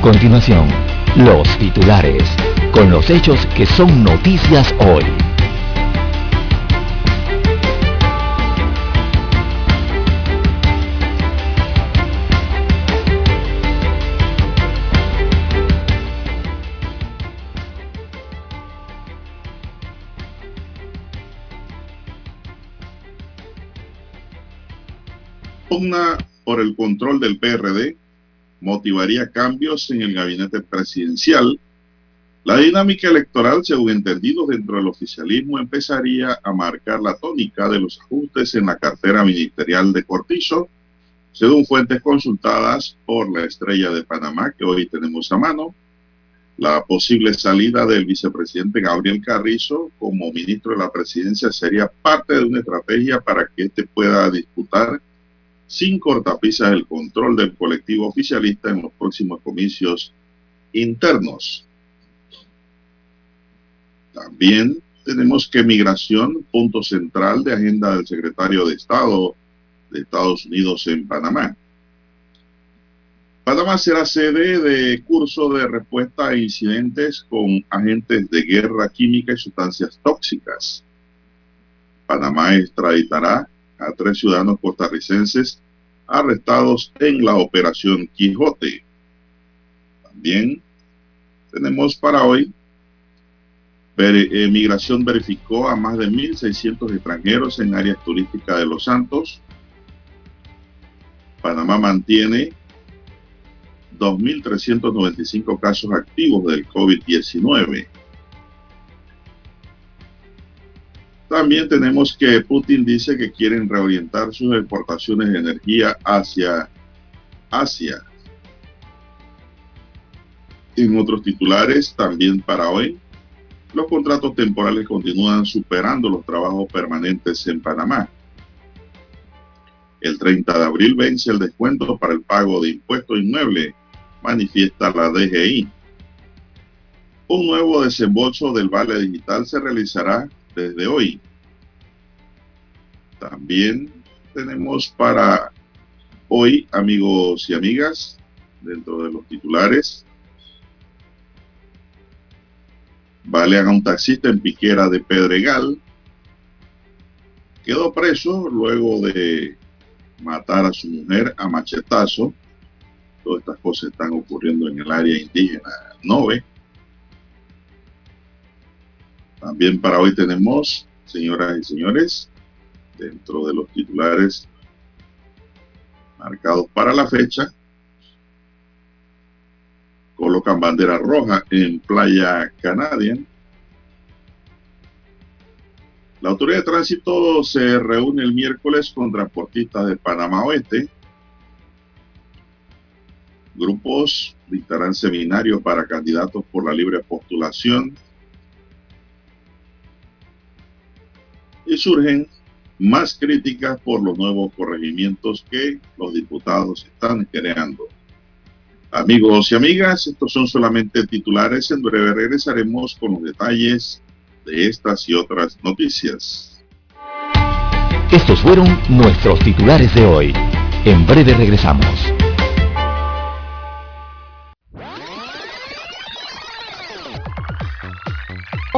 A continuación, los titulares, con los hechos que son noticias hoy. Pugna por el control del PRD motivaría cambios en el gabinete presidencial. La dinámica electoral, según entendidos dentro del oficialismo, empezaría a marcar la tónica de los ajustes en la cartera ministerial de Cortizo, según fuentes consultadas por la estrella de Panamá que hoy tenemos a mano. La posible salida del vicepresidente Gabriel Carrizo como ministro de la presidencia sería parte de una estrategia para que éste pueda disputar sin cortapisas el control del colectivo oficialista en los próximos comicios internos. También tenemos que migración, punto central de agenda del secretario de Estado de Estados Unidos en Panamá. Panamá será sede de curso de respuesta a incidentes con agentes de guerra química y sustancias tóxicas. Panamá extraditará a tres ciudadanos costarricenses arrestados en la operación Quijote. También tenemos para hoy, eh, Migración verificó a más de 1.600 extranjeros en áreas turísticas de Los Santos. Panamá mantiene 2.395 casos activos del COVID-19. También tenemos que Putin dice que quieren reorientar sus exportaciones de energía hacia Asia. En otros titulares, también para hoy, los contratos temporales continúan superando los trabajos permanentes en Panamá. El 30 de abril vence el descuento para el pago de impuesto inmueble, manifiesta la DGI. Un nuevo desembolso del Vale Digital se realizará desde hoy. También tenemos para hoy, amigos y amigas, dentro de los titulares, balean a un taxista en Piquera de Pedregal. Quedó preso luego de matar a su mujer a machetazo. Todas estas cosas están ocurriendo en el área indígena Nove. También para hoy tenemos, señoras y señores, dentro de los titulares marcados para la fecha, colocan bandera roja en Playa Canadian. La autoridad de tránsito se reúne el miércoles con transportistas de Panamá Oeste. Grupos dictarán seminarios para candidatos por la libre postulación. Y surgen más críticas por los nuevos corregimientos que los diputados están creando. Amigos y amigas, estos son solamente titulares. En breve regresaremos con los detalles de estas y otras noticias. Estos fueron nuestros titulares de hoy. En breve regresamos.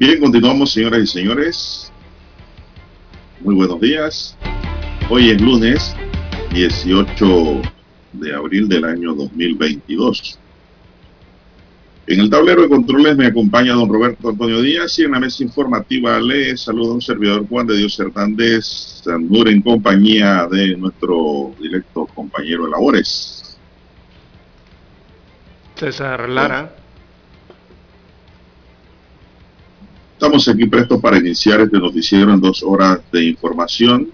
Bien, continuamos, señoras y señores. Muy buenos días. Hoy es lunes 18 de abril del año 2022. En el tablero de controles me acompaña don Roberto Antonio Díaz y en la mesa informativa le saluda un servidor Juan de Dios Hernández Sandur en compañía de nuestro directo compañero de labores. César Lara. Estamos aquí prestos para iniciar este noticiero en dos horas de información,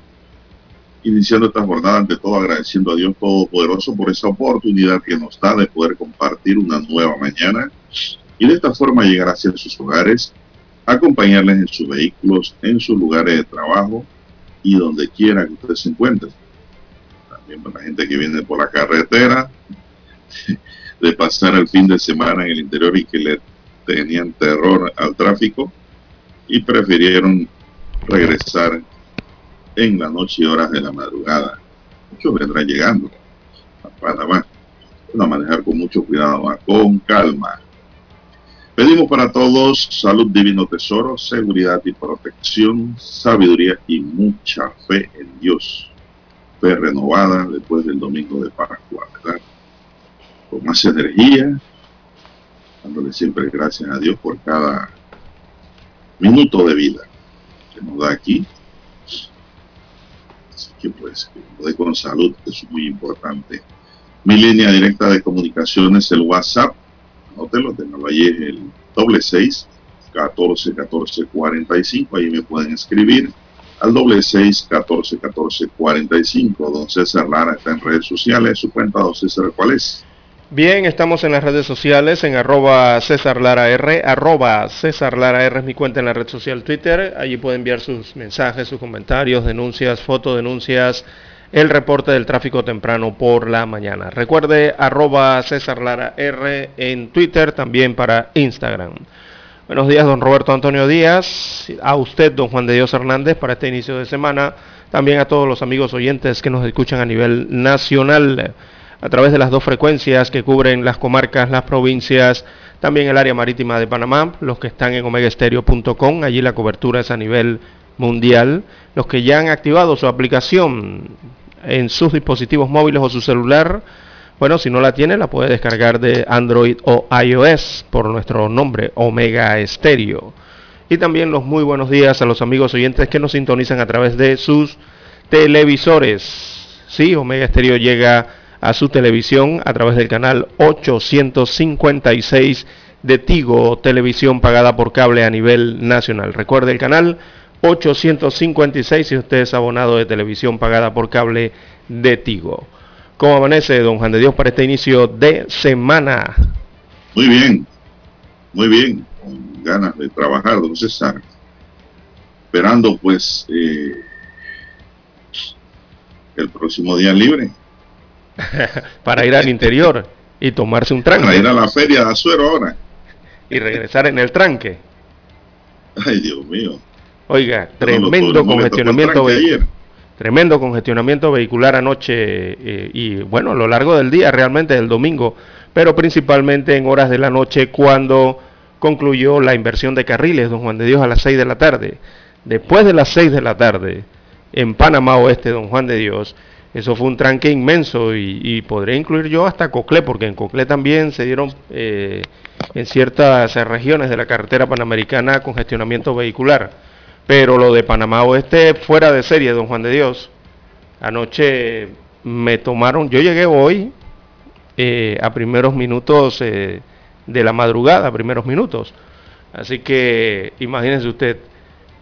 iniciando esta jornada ante todo agradeciendo a Dios Todopoderoso por esa oportunidad que nos da de poder compartir una nueva mañana y de esta forma llegar hacia sus hogares, acompañarles en sus vehículos, en sus lugares de trabajo y donde quiera que usted se encuentre. También para la gente que viene por la carretera, de pasar el fin de semana en el interior y que le tenían terror al tráfico y prefirieron regresar en la noche y horas de la madrugada. Muchos vendrán llegando a Panamá. A manejar con mucho cuidado, con calma. Pedimos para todos salud, divino tesoro, seguridad y protección, sabiduría y mucha fe en Dios. Fe renovada después del domingo de Pascua, ¿verdad? Con más energía, dándole siempre gracias a Dios por cada minuto de vida que nos da aquí. Así que pues, dé con salud, es muy importante. Mi línea directa de comunicaciones, el WhatsApp, anótelo, ahí es el doble seis, 14 14 45, ahí me pueden escribir al doble seis, 14 14 45. Don César Lara está en redes sociales, su cuenta, don César, ¿cuál es? Bien, estamos en las redes sociales, en arroba César Lara R, arroba César Lara R es mi cuenta en la red social Twitter, allí puede enviar sus mensajes, sus comentarios, denuncias, fotodenuncias, el reporte del tráfico temprano por la mañana. Recuerde arroba César Lara R en Twitter, también para Instagram. Buenos días, don Roberto Antonio Díaz, a usted, don Juan de Dios Hernández, para este inicio de semana, también a todos los amigos oyentes que nos escuchan a nivel nacional a través de las dos frecuencias que cubren las comarcas, las provincias, también el área marítima de Panamá, los que están en omegaestereo.com, allí la cobertura es a nivel mundial, los que ya han activado su aplicación en sus dispositivos móviles o su celular, bueno, si no la tiene, la puede descargar de Android o iOS por nuestro nombre, Omega Estéreo. Y también los muy buenos días a los amigos oyentes que nos sintonizan a través de sus televisores. Sí, Omega Estéreo llega a su televisión a través del canal 856 de Tigo, televisión pagada por cable a nivel nacional. Recuerde el canal 856 si usted es abonado de televisión pagada por cable de Tigo. ¿Cómo amanece, don Juan de Dios, para este inicio de semana? Muy bien, muy bien, con ganas de trabajar, don César. Esperando pues eh, el próximo día libre. para ir al interior y tomarse un tranque. Para ir a la feria de Azuero ahora. Y regresar en el tranque. Ay, Dios mío. Oiga, tremendo congestionamiento Tremendo congestionamiento vehicular anoche eh, y bueno, a lo largo del día, realmente del domingo, pero principalmente en horas de la noche cuando concluyó la inversión de carriles, don Juan de Dios, a las 6 de la tarde. Después de las 6 de la tarde, en Panamá Oeste, don Juan de Dios, eso fue un tranque inmenso y, podría incluir yo hasta Coclé, porque en Coclé también se dieron eh, en ciertas regiones de la carretera panamericana congestionamiento vehicular. Pero lo de Panamá Oeste fuera de serie, don Juan de Dios. Anoche me tomaron, yo llegué hoy eh, a primeros minutos eh, de la madrugada, primeros minutos. Así que imagínense usted,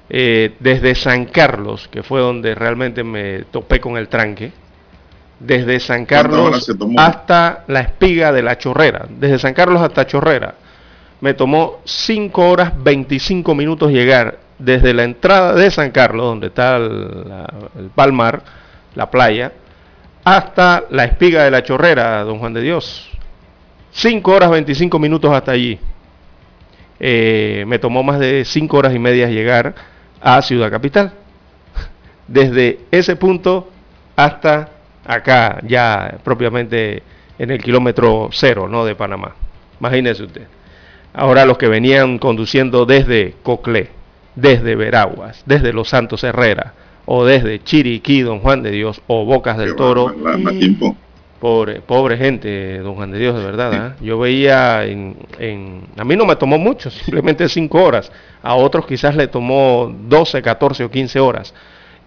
desde San Carlos, que fue donde realmente me topé con el tranque, desde San Carlos hasta la espiga de la chorrera, desde San Carlos hasta Chorrera. Me tomó 5 horas 25 minutos llegar desde la entrada de San Carlos, donde está el, Palmar, la playa, hasta la espiga de la chorrera, don Juan de Dios. 5 horas 25 minutos hasta allí. Eh, me tomó más de 5 horas y media llegar a Ciudad Capital. Desde ese punto hasta acá ya propiamente en el kilómetro cero ¿no? de Panamá. Imagínese usted. Ahora los que venían conduciendo desde Coclé, desde Veraguas, desde Los Santos Herrera, o desde Chiriquí, Don Juan de Dios, o Bocas del Toro. Pobre, pobre gente, Don Juan de Dios, de verdad. ¿ah? Yo veía en, A mí no me tomó mucho, simplemente 5 horas. A otros quizás le tomó 12, 14 o 15 horas.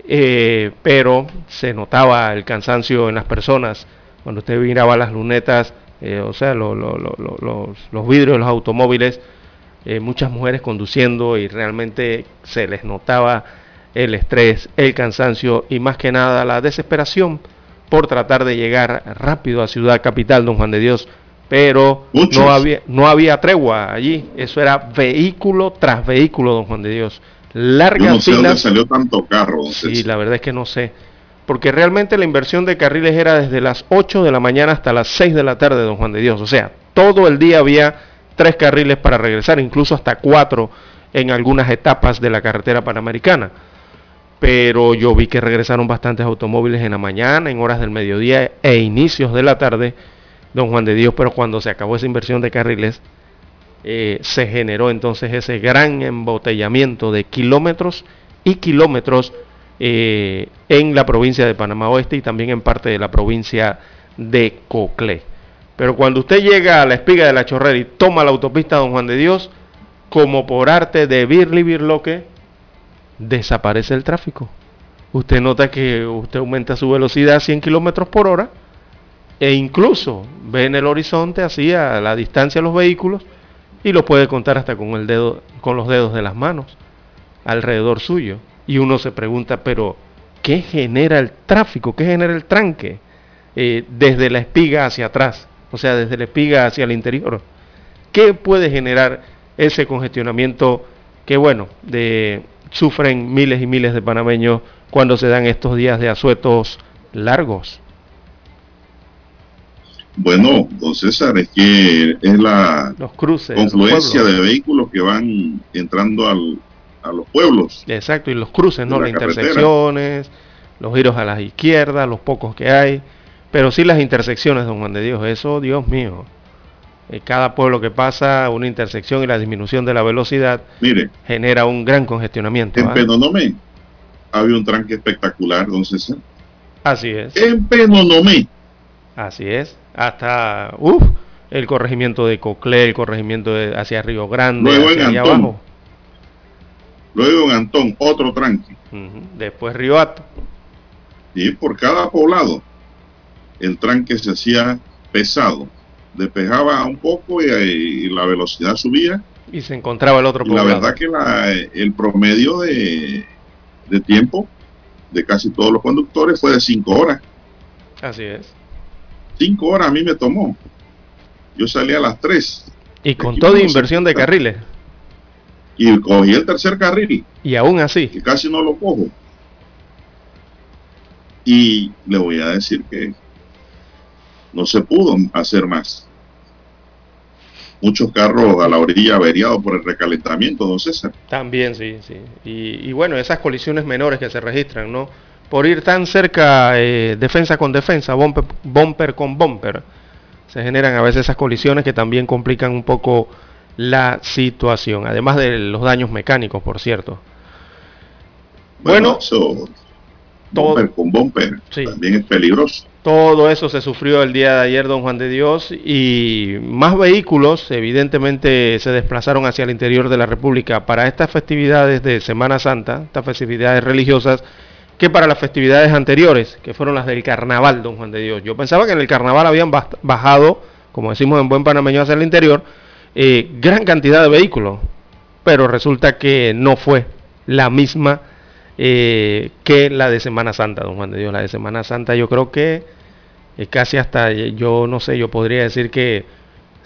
Eh, pero se notaba el cansancio en las personas. Cuando usted miraba las lunetas, eh, o sea, los, vidrios de los automóviles, eh, muchas mujeres conduciendo y realmente se les notaba el estrés, el cansancio y más que nada la desesperación por tratar de llegar rápido a Ciudad Capital, don Juan de Dios, pero no había, no había tregua allí, eso era vehículo tras vehículo, don Juan de Dios. Largas no sé dónde salió tanto carro. Sí, la verdad es que no sé. Porque realmente la inversión de carriles era desde las 8 de la mañana hasta las 6 de la tarde, don Juan de Dios. O sea, todo el día había tres carriles para regresar, incluso hasta cuatro en algunas etapas de la carretera panamericana pero yo vi que regresaron bastantes automóviles en la mañana, en horas del mediodía e inicios de la tarde, don Juan de Dios, pero cuando se acabó esa inversión de carriles, eh, se generó entonces ese gran embotellamiento de kilómetros y kilómetros eh, en la provincia de Panamá Oeste y también en parte de la provincia de Coclé. Pero cuando usted llega a la espiga de la chorrera y toma la autopista Don Juan de Dios, como por arte de Birli Birloque, desaparece el tráfico. Usted nota que usted aumenta su velocidad a 100 kilómetros por hora e incluso ve en el horizonte así a la distancia los vehículos y lo puede contar hasta con el dedo, con los dedos de las manos alrededor suyo. Y uno se pregunta, pero ¿qué genera el tráfico? ¿Qué genera el tranque? Eh, desde la espiga hacia atrás, o sea, desde la espiga hacia el interior. ¿Qué puede generar ese congestionamiento que, bueno, de sufren miles y miles de panameños cuando se dan estos días de asuetos largos. Bueno, don César, es que es la confluencia de vehículos que van entrando al, a los pueblos. Exacto, y los cruces, ¿no? las intersecciones, los giros a las izquierdas, los pocos que hay, pero sí las intersecciones, don Juan de Dios, eso, Dios mío. Eh, cada pueblo que pasa, una intersección y la disminución de la velocidad Mire, genera un gran congestionamiento. En ¿ah? Penonomé había un tranque espectacular, don César. Así es. En Penonomé. Así es. Hasta el corregimiento de Coclé, el corregimiento de, hacia Río Grande, Luego hacia Antón. abajo. Luego en Antón, otro tranque. Después Río Ato. Y por cada poblado el tranque se hacía pesado despejaba un poco y, la velocidad subía. Y se encontraba el otro La verdad que el promedio de, tiempo de casi todos los conductores fue de 5 horas. Así es. 5 horas a mí me tomó. Yo salí a las 3. Y con toda inversión de carriles. Y cogí el tercer carril. Y aún así. Que casi no lo cojo. Y le voy a decir que no se pudo hacer más muchos carros a la orilla averiados por el recalentamiento, don César. También, sí, sí. Y, bueno, esas colisiones menores que se registran, ¿no? Por ir tan cerca, eh, defensa con defensa, bumper, bumper con bumper, se generan a veces esas colisiones que también complican un poco la situación, además de los daños mecánicos, por cierto. Bueno, eso, bumper con bumper también es peligroso. Todo eso se sufrió el día de ayer, don Juan de Dios, y más vehículos evidentemente se desplazaron hacia el interior de la República para estas festividades de Semana Santa, estas festividades religiosas, que para las festividades anteriores, que fueron las del carnaval, don Juan de Dios. Yo pensaba que en el carnaval habían bajado, como decimos en buen panameño, hacia el interior, eh, gran cantidad de vehículos, pero resulta que no fue la misma eh, que la de Semana Santa, don Juan de Dios. La de Semana Santa yo creo que casi hasta, yo no sé, yo podría decir que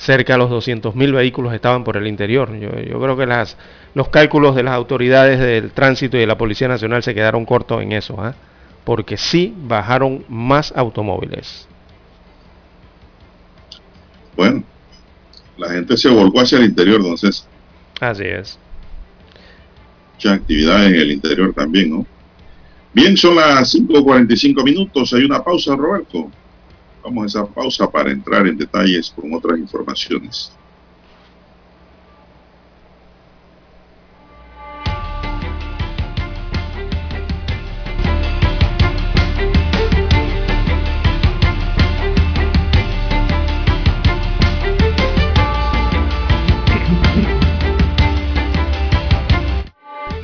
cerca de los 200.000 vehículos estaban por el interior. Yo, creo que las, los cálculos de las autoridades del tránsito y de la Policía Nacional se quedaron cortos en eso, ¿ah? porque sí bajaron más automóviles. Bueno, la gente se volcó hacia el interior, entonces. Así es. Muchas actividades en el interior también, ¿no? Bien, son las 5.45 minutos. Hay una pausa, Roberto. Vamos a esa pausa para entrar en detalles con otras informaciones.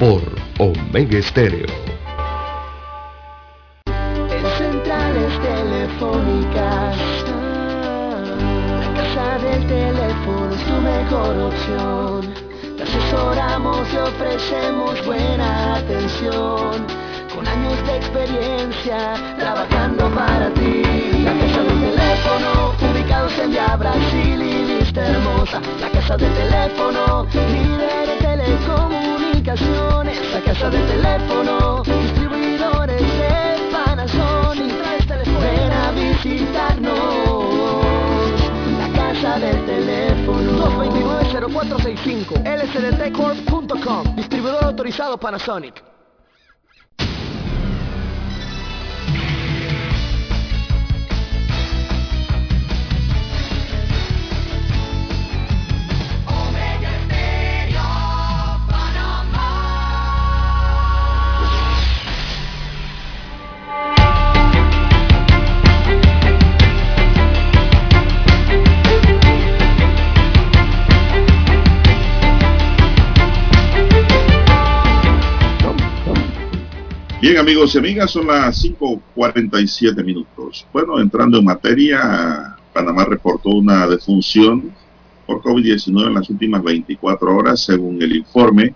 por Omega Estéreo. En centrales telefónicas, la casa del teléfono es tu mejor opción. Te asesoramos y ofrecemos buena atención. Con años de experiencia, trabajando para ti. La casa del teléfono, ubicados en Via Brasil y Vista Hermosa. La casa del teléfono, líder de telecomunicaciones. La casa del teléfono, distribuidores de Panasonic. Ven a visitarnos. La casa del teléfono. 229-0465 lsdtcorp.com Distribuidor autorizado Panasonic. Bien, amigos y amigas, son las 5.47 minutos. Bueno, entrando en materia, Panamá reportó una defunción por COVID-19 en las últimas 24 horas, según el informe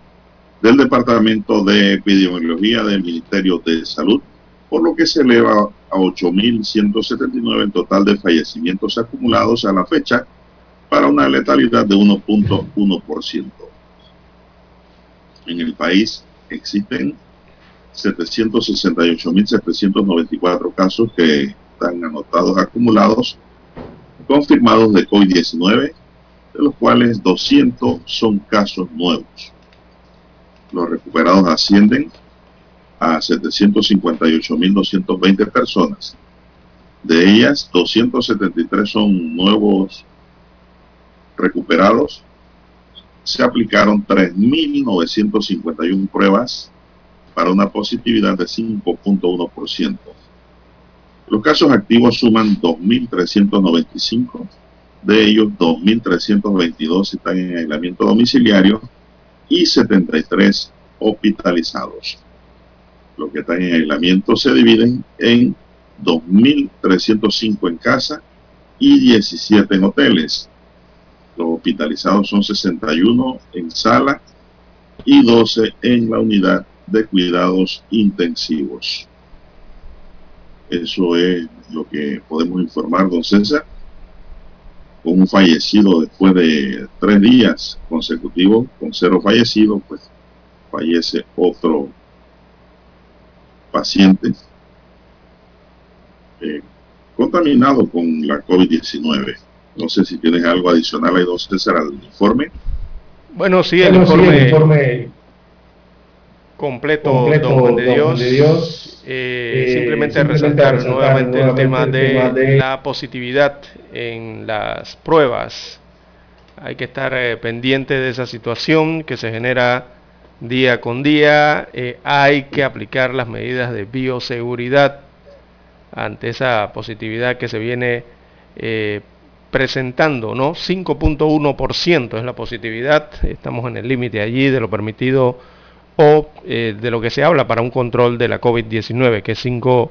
del Departamento de Epidemiología del Ministerio de Salud, por lo que se eleva a 8.179 el total de fallecimientos acumulados a la fecha para una letalidad de 1.1%. En el país existen 768.794 casos que están anotados acumulados, confirmados de COVID-19, de los cuales 200 son casos nuevos. Los recuperados ascienden a 758.220 personas. De ellas, 273 son nuevos recuperados. Se aplicaron 3.951 pruebas para una positividad de 5.1%. Los casos activos suman 2.395, de ellos 2.322 están en aislamiento domiciliario y 73 hospitalizados. Los que están en aislamiento se dividen en 2.305 en casa y 17 en hoteles. Los hospitalizados son 61 en sala y 12 en la unidad de cuidados intensivos. Eso es lo que podemos informar, don César. Con un fallecido después de tres días consecutivos, con cero fallecidos, pues fallece otro paciente eh, contaminado con la COVID-19. No sé si tienes algo adicional ahí, don César, al informe. Bueno, sí, el, Bueno, sí, informe, el informe completo, completo, don Juan de Dios. Juan de Dios. Eh, Eh, simplemente, simplemente resaltar, resaltar nuevamente el tema el de, tema de- la positividad en las pruebas. Hay que estar eh, pendiente de esa situación que se genera día con día. Eh, hay que aplicar las medidas de bioseguridad ante esa positividad que se viene presentando, ¿no? 5.1% es la positividad, estamos en el límite allí de lo permitido o eh, de lo que se habla para un control de la COVID-19, que es 5%,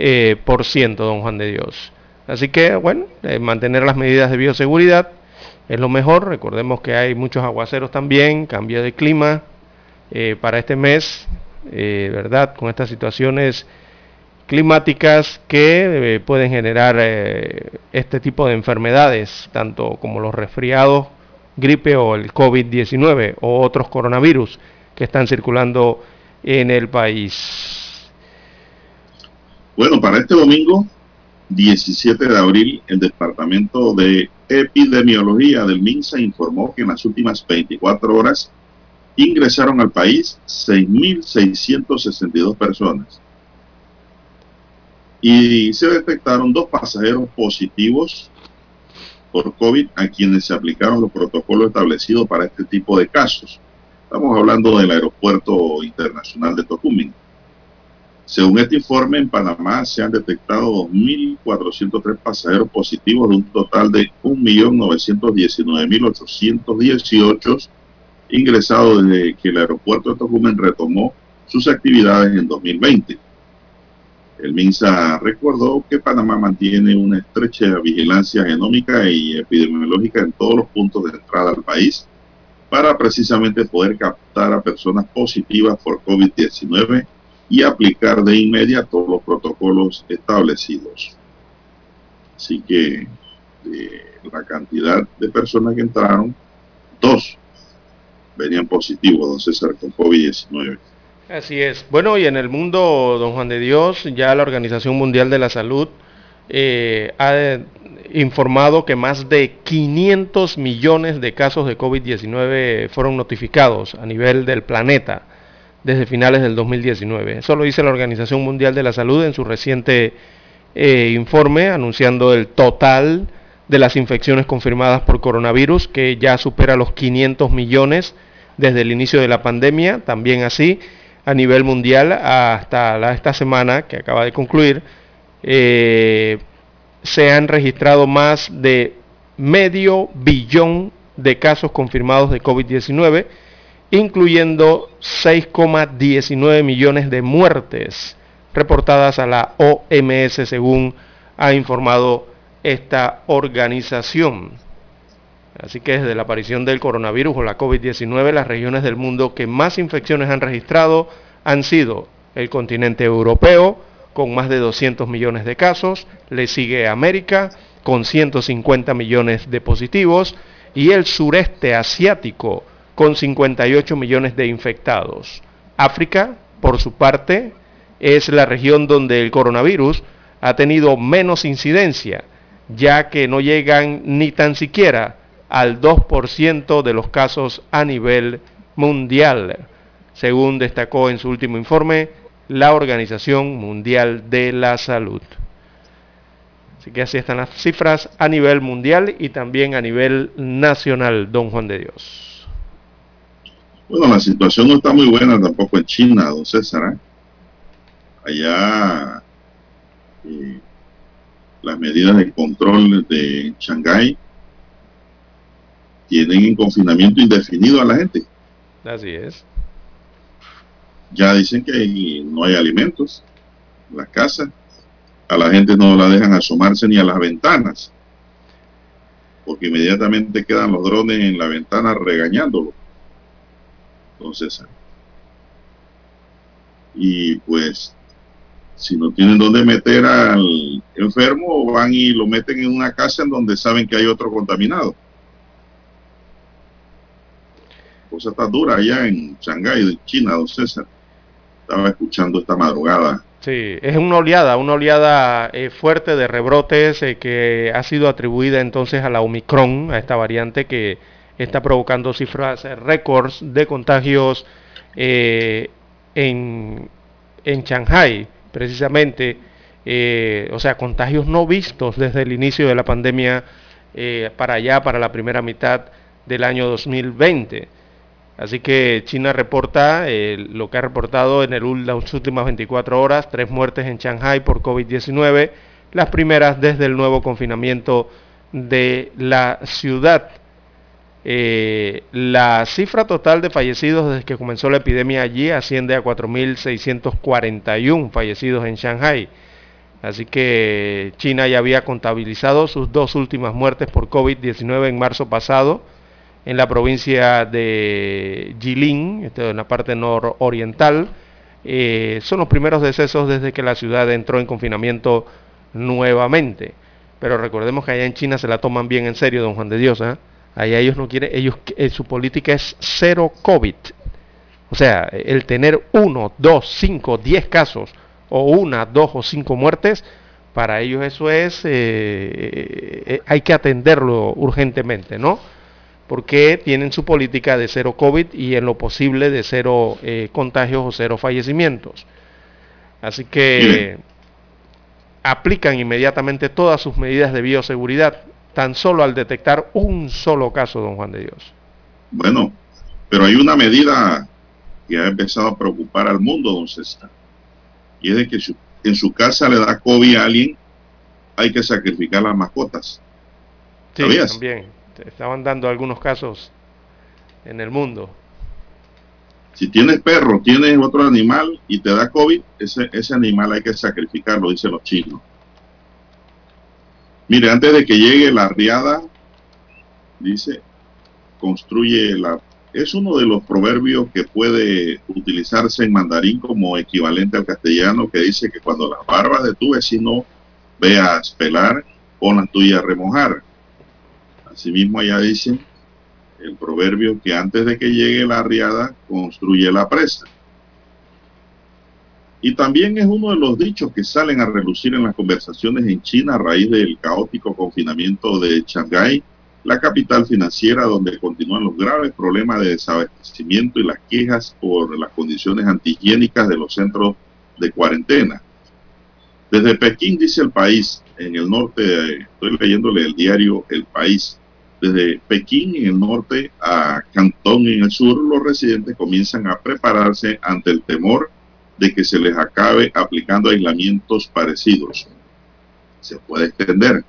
eh, por ciento, don Juan de Dios. Así que, bueno, eh, mantener las medidas de bioseguridad es lo mejor. Recordemos que hay muchos aguaceros también, cambio de clima eh, para este mes, ¿verdad? Con estas situaciones climáticas que pueden generar este tipo de enfermedades, tanto como los resfriados, gripe o el COVID-19 o otros coronavirus que están circulando en el país. Bueno, para este domingo, 17 de abril, el Departamento de Epidemiología del MINSA informó que en las últimas 24 horas ingresaron al país 6.662 personas. Y se detectaron dos pasajeros positivos por COVID a quienes se aplicaron los protocolos establecidos para este tipo de casos. Estamos hablando del Aeropuerto Internacional de Tocumen. Según este informe, en Panamá se han detectado 2.403 pasajeros positivos de un total de 1.919.818 ingresados desde que el aeropuerto de Tocumen retomó sus actividades en 2020. El MINSA recordó que Panamá mantiene una estrecha vigilancia genómica y epidemiológica en todos los puntos de entrada al país para precisamente poder captar a personas positivas por COVID-19 y aplicar de inmediato los protocolos establecidos. Así que de la cantidad de personas que entraron, dos venían positivos, don César, con COVID-19. Así es. Bueno, y en el mundo, don Juan de Dios, ya la Organización Mundial de la Salud eh, ha informado que más de 500 millones de casos de COVID-19 fueron notificados a nivel del planeta desde finales del 2019. Eso lo dice la Organización Mundial de la Salud en su reciente eh, informe anunciando el total de las infecciones confirmadas por coronavirus que ya supera los 500 millones desde el inicio de la pandemia. También así, a nivel mundial, hasta esta semana que acaba de concluir, eh, se han registrado más de medio billón de casos confirmados de COVID-19, incluyendo 6,19 millones de muertes reportadas a la OMS, según ha informado esta organización. Así que desde la aparición del coronavirus o la COVID-19, las regiones del mundo que más infecciones han registrado han sido el continente europeo, con más de 200 millones de casos, le sigue América con 150 millones de positivos y el sureste asiático con 58 millones de infectados. África, por su parte, es la región donde el coronavirus ha tenido menos incidencia, ya que no llegan ni tan siquiera al 2% de los casos a nivel mundial, según destacó en su último informe la Organización Mundial de la Salud. Así que así están las cifras a nivel mundial y también a nivel nacional, don Juan de Dios. Bueno, la situación no está muy buena tampoco en China, don César. ¿eh? Allá eh, las medidas de control de Shanghái tienen en confinamiento indefinido a la gente. Así es ya dicen que no hay alimentos en las casas. A la gente no la dejan asomarse ni a las ventanas, porque inmediatamente quedan los drones en la ventana regañándolo. Entonces, y pues, si no tienen dónde meter al enfermo, van y lo meten en una casa en donde saben que hay otro contaminado. Cosa está dura allá en Shanghái, China, don César estaba escuchando esta madrugada. Sí, es una oleada, una oleada eh, fuerte de rebrotes eh, que ha sido atribuida entonces a la Omicron, a esta variante que está provocando cifras eh, récords de contagios en, en Shanghai, precisamente, o sea, contagios no vistos desde el inicio de la pandemia para allá, para la primera mitad del año 2020. Así que China reporta eh, lo que ha reportado en el, las últimas 24 horas, tres muertes en Shanghai por COVID-19, las primeras desde el nuevo confinamiento de la ciudad. Eh, la cifra total de fallecidos desde que comenzó la epidemia allí asciende a 4.641 fallecidos en Shanghai. Así que China ya había contabilizado sus dos últimas muertes por COVID-19 en marzo pasado en la provincia de Jilin, en la parte nororiental. Eh, son los primeros decesos desde que la ciudad entró en confinamiento nuevamente. Pero recordemos que allá en China se la toman bien en serio, don Juan de Dios. ¿eh? Allá ellos no quieren, ellos, eh, su política es cero COVID. O sea, el tener uno, dos, cinco, diez casos, o una, dos o cinco muertes, para ellos eso es, hay que atenderlo urgentemente, ¿no? Porque tienen su política de cero COVID y en lo posible de cero eh, contagios o cero fallecimientos. Así que aplican inmediatamente todas sus medidas de bioseguridad, tan solo al detectar un solo caso, don Juan de Dios. Bueno, pero hay una medida que ha empezado a preocupar al mundo, don César, y es de que en su casa le da COVID a alguien, hay que sacrificar las mascotas. Sí, también. Estaban dando algunos casos en el mundo. Si tienes perro, tienes otro animal y te da COVID, ese, ese animal hay que sacrificarlo, dicen los chinos. Mire, antes de que llegue la riada, dice, construye la... Es uno de los proverbios que puede utilizarse en mandarín como equivalente al castellano, que dice que cuando las barbas de tu vecino veas pelar, pon las tuyas a remojar. Asimismo, allá dicen el proverbio que antes de que llegue la riada, construye la presa. Y también es uno de los dichos que salen a relucir en las conversaciones en China a raíz del caótico confinamiento de Shanghái, la capital financiera donde continúan los graves problemas de desabastecimiento y las quejas por las condiciones antihigiénicas de los centros de cuarentena. Desde Pekín, dice el país, en el norte, estoy leyéndole el diario El País, desde Pekín en el norte a Cantón en el sur, los residentes comienzan a prepararse ante el temor de que se les acabe aplicando aislamientos parecidos. Se puede extender.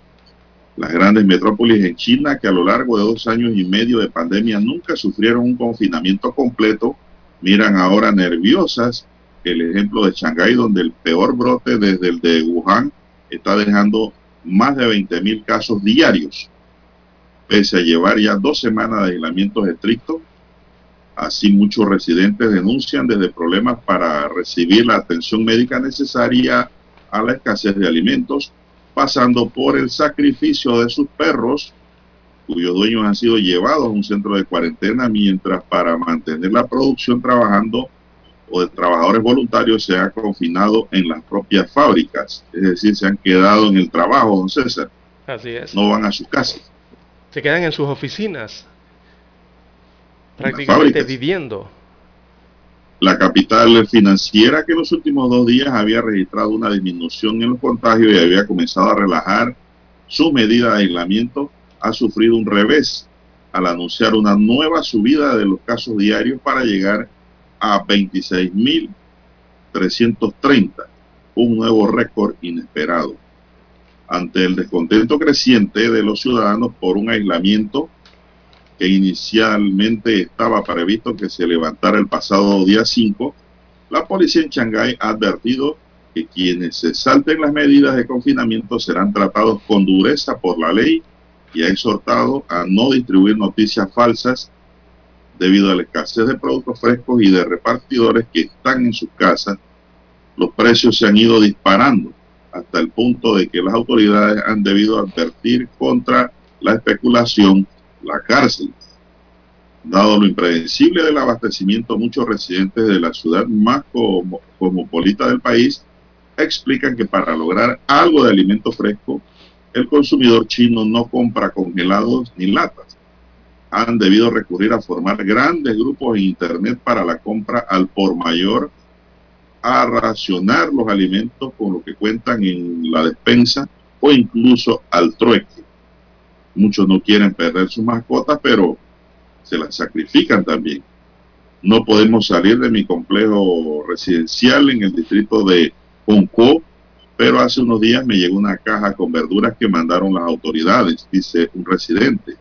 Las grandes metrópolis en China, que a lo largo de dos años y medio de pandemia nunca sufrieron un confinamiento completo, miran ahora nerviosas el ejemplo de Shanghái, donde el peor brote desde el de Wuhan está dejando más de 20 mil casos diarios pese a llevar ya dos semanas de aislamientos estrictos. Así muchos residentes denuncian desde problemas para recibir la atención médica necesaria a la escasez de alimentos, pasando por el sacrificio de sus perros, cuyos dueños han sido llevados a un centro de cuarentena, mientras para mantener la producción trabajando o de trabajadores voluntarios se ha confinado en las propias fábricas, es decir, se han quedado en el trabajo, don César. Así es. No van a sus casas se quedan en sus oficinas, prácticamente viviendo. La capital financiera que en los últimos dos días había registrado una disminución en los contagios y había comenzado a relajar su medida de aislamiento, ha sufrido un revés al anunciar una nueva subida de los casos diarios para llegar a 26.330, un nuevo récord inesperado ante el descontento creciente de los ciudadanos por un aislamiento que inicialmente estaba previsto que se levantara el pasado día 5, la policía en Shanghái ha advertido que quienes se salten las medidas de confinamiento serán tratados con dureza por la ley y ha exhortado a no distribuir noticias falsas debido a la escasez de productos frescos y de repartidores que están en sus casas. Los precios se han ido disparando hasta el punto de que las autoridades han debido advertir contra la especulación, la cárcel. Dado lo impredecible del abastecimiento, muchos residentes de la ciudad más cosmopolita del país explican que para lograr algo de alimento fresco, el consumidor chino no compra congelados ni latas. Han debido recurrir a formar grandes grupos en Internet para la compra al por mayor a racionar los alimentos con lo que cuentan en la despensa o incluso al trueque. Muchos no quieren perder sus mascotas, pero se las sacrifican también. No podemos salir de mi complejo residencial en el distrito de Hongkong, pero hace unos días me llegó una caja con verduras que mandaron las autoridades, dice un residente.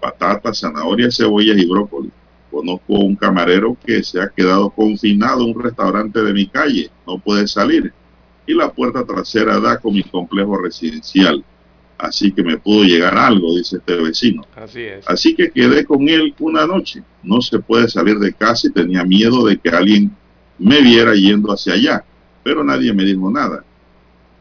Patatas, zanahorias, cebollas y brócoli. Conozco un camarero que se ha quedado confinado en un restaurante de mi calle, no puede salir. Y la puerta trasera da con mi complejo residencial. Así que me pudo llegar algo, dice este vecino. Así es. Así que quedé con él una noche. No se puede salir de casa y tenía miedo de que alguien me viera yendo hacia allá. Pero nadie me dijo nada.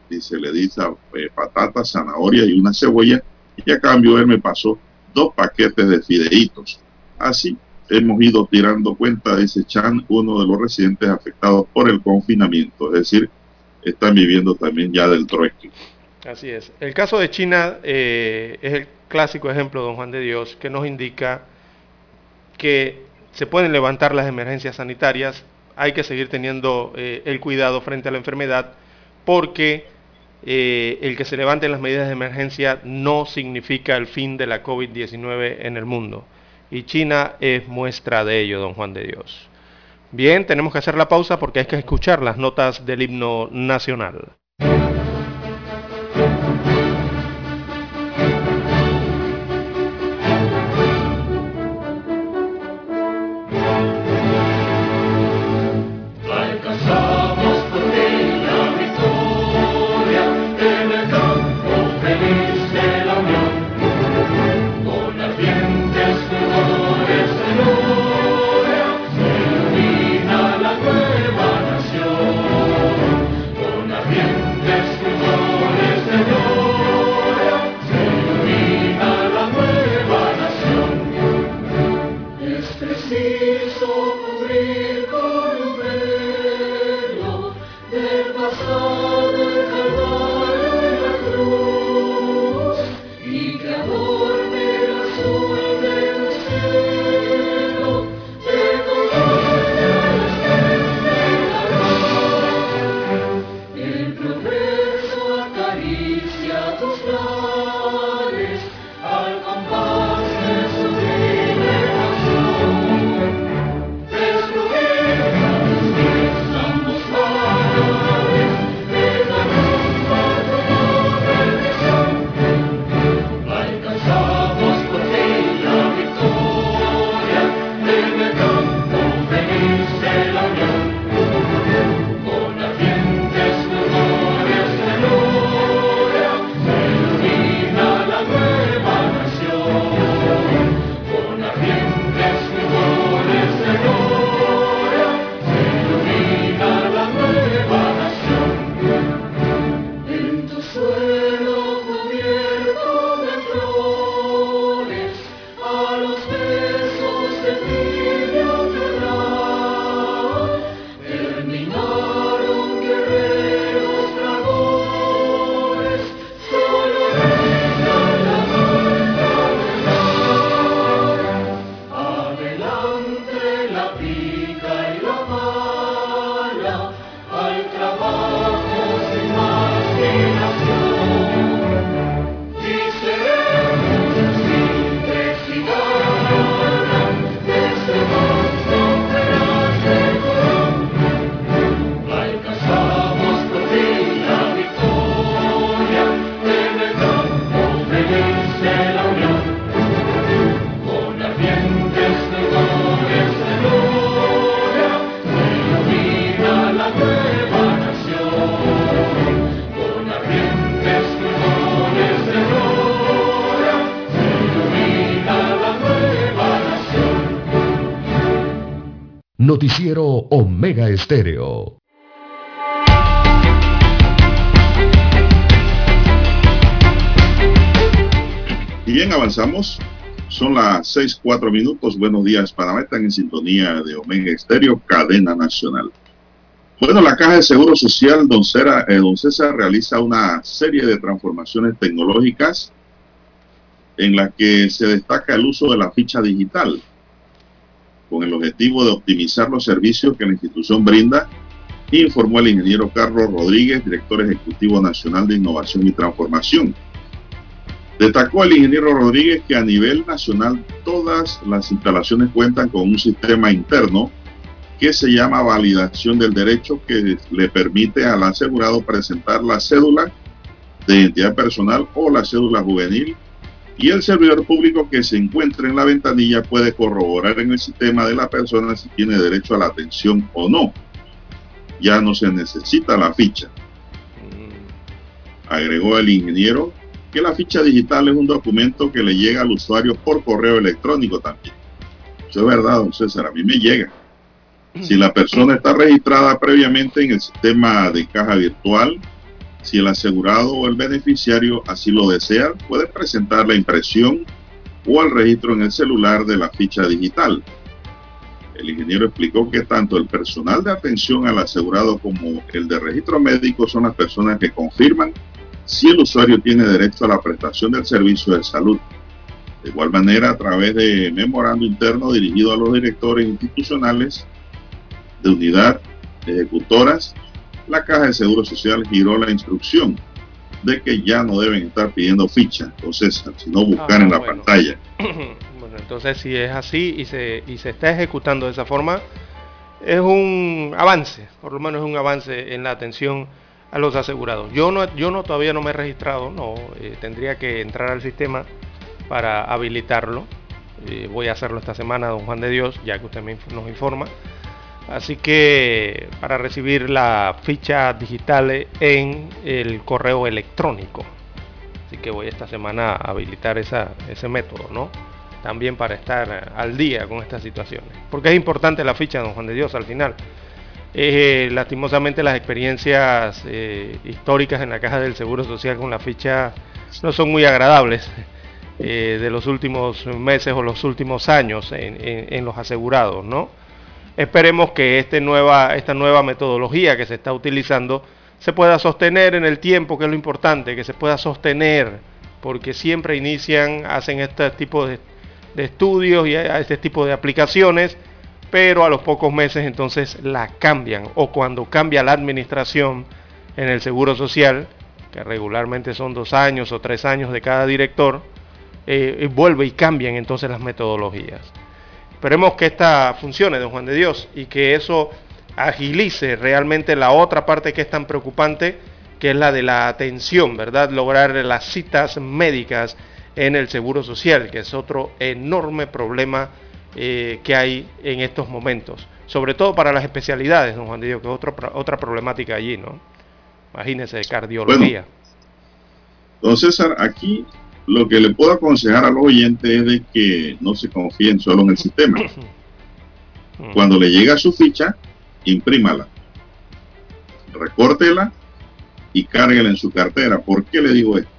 Dice, le dice eh, patatas, zanahoria y una cebolla. Y a cambio él me pasó dos paquetes de fideitos. Así hemos ido tirando cuenta, dice Chan, uno de los residentes afectados por el confinamiento, es decir, están viviendo también ya del trueque. Así es. El caso de China eh, es clásico ejemplo, don Juan de Dios, que nos indica que se pueden levantar las emergencias sanitarias, hay que seguir teniendo eh, el cuidado frente a la enfermedad, porque eh, el que se levanten las medidas de emergencia no significa el fin de la COVID-19 en el mundo. Y China es muestra de ello, don Juan de Dios. Bien, tenemos que hacer la pausa porque hay que escuchar las notas del himno nacional. Noticiero Omega Estéreo. Bien, avanzamos. Son las seis, cuatro minutos. Buenos días, Panamá. Están en sintonía de Omega Estéreo, cadena nacional. Bueno, la Caja de Seguro Social, don, Cera, eh, don César, realiza una serie de transformaciones tecnológicas en la que se destaca el uso de la ficha digital con el objetivo de optimizar los servicios que la institución brinda, informó el ingeniero Carlos Rodríguez, director ejecutivo nacional de innovación y transformación. Destacó el ingeniero Rodríguez que a nivel nacional todas las instalaciones cuentan con un sistema interno que se llama validación del derecho que le permite al asegurado presentar la cédula de identidad personal o la cédula juvenil y el servidor público que se encuentre en la ventanilla puede corroborar en el sistema de la persona si tiene derecho a la atención o no. Ya no se necesita la ficha. Agregó el ingeniero que la ficha digital es un documento que le llega al usuario por correo electrónico también. Eso es verdad, don César, a mí me llega. Si la persona está registrada previamente en el sistema de caja virtual, si el asegurado o el beneficiario así lo desea, puede presentar la impresión o el registro en el celular de la ficha digital. El ingeniero explicó que tanto el personal de atención al asegurado como el de registro médico son las personas que confirman si el usuario tiene derecho a la prestación del servicio de salud De igual manera, a través de memorando interno dirigido a los directores institucionales de unidad ejecutoras, la Caja de Seguro Social giró la instrucción de que ya no deben estar pidiendo ficha, entonces, sino buscar en la pantalla. Bueno, entonces si es así y se, y se está ejecutando de esa forma, es un avance, por lo menos es un avance en la atención a los asegurados. Yo no, yo no todavía no me he registrado, no, eh, tendría que entrar al sistema para habilitarlo. Eh, voy a hacerlo esta semana, don Juan de Dios, ya que usted nos informa. Así que para recibir la ficha digital en el correo electrónico. Así que voy esta semana a habilitar ese método, ¿no? También para estar al día con estas situaciones. Porque es importante la ficha, don Juan de Dios, al final. Eh, lastimosamente las experiencias eh, históricas en la caja del Seguro Social con la ficha no son muy agradables eh, de los últimos meses o los últimos años en, en los asegurados, ¿no? Esperemos que este nueva, esta nueva metodología que se está utilizando se pueda sostener en el tiempo, que es lo importante, que se pueda sostener, porque siempre inician, hacen este tipo de, estudios y este tipo de aplicaciones, pero a los pocos meses entonces la cambian, o cuando cambia la administración en el Seguro Social, que regularmente son dos años o tres años de cada director, eh, vuelve y cambian entonces las metodologías. Esperemos que esta funcione, don Juan de Dios, y que eso agilice realmente la otra parte que es tan preocupante, que es la de la atención, ¿verdad? Lograr las citas médicas en el Seguro Social, que es otro enorme problema eh, que hay en estos momentos. Sobre todo para las especialidades, don Juan de Dios, que es otra problemática allí, ¿no? Imagínese, cardiología. don César, aquí lo que le puedo aconsejar a los oyentes es de que no se confíen solo en el sistema. Cuando le llega su ficha, imprímala, recórtela y cárguela en su cartera. ¿Por qué le digo esto?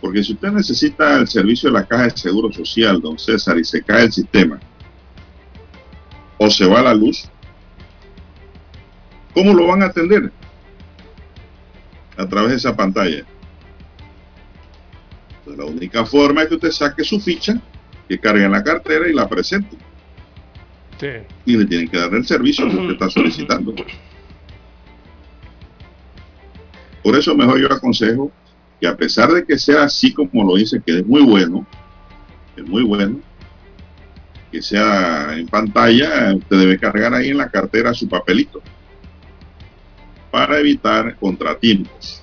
Porque si usted necesita el servicio de la caja de seguro social, don César, y se cae el sistema, o se va la luz, ¿cómo lo van a atender? A través de esa pantalla la única forma es que usted saque su ficha, que cargue en la cartera y la presente. Y le tienen que dar el servicio que usted está solicitando. Por eso mejor yo aconsejo que a pesar de que sea así como lo dice, que es muy bueno, es muy bueno, que sea en pantalla, usted debe cargar ahí en la cartera su papelito para evitar contratiempos.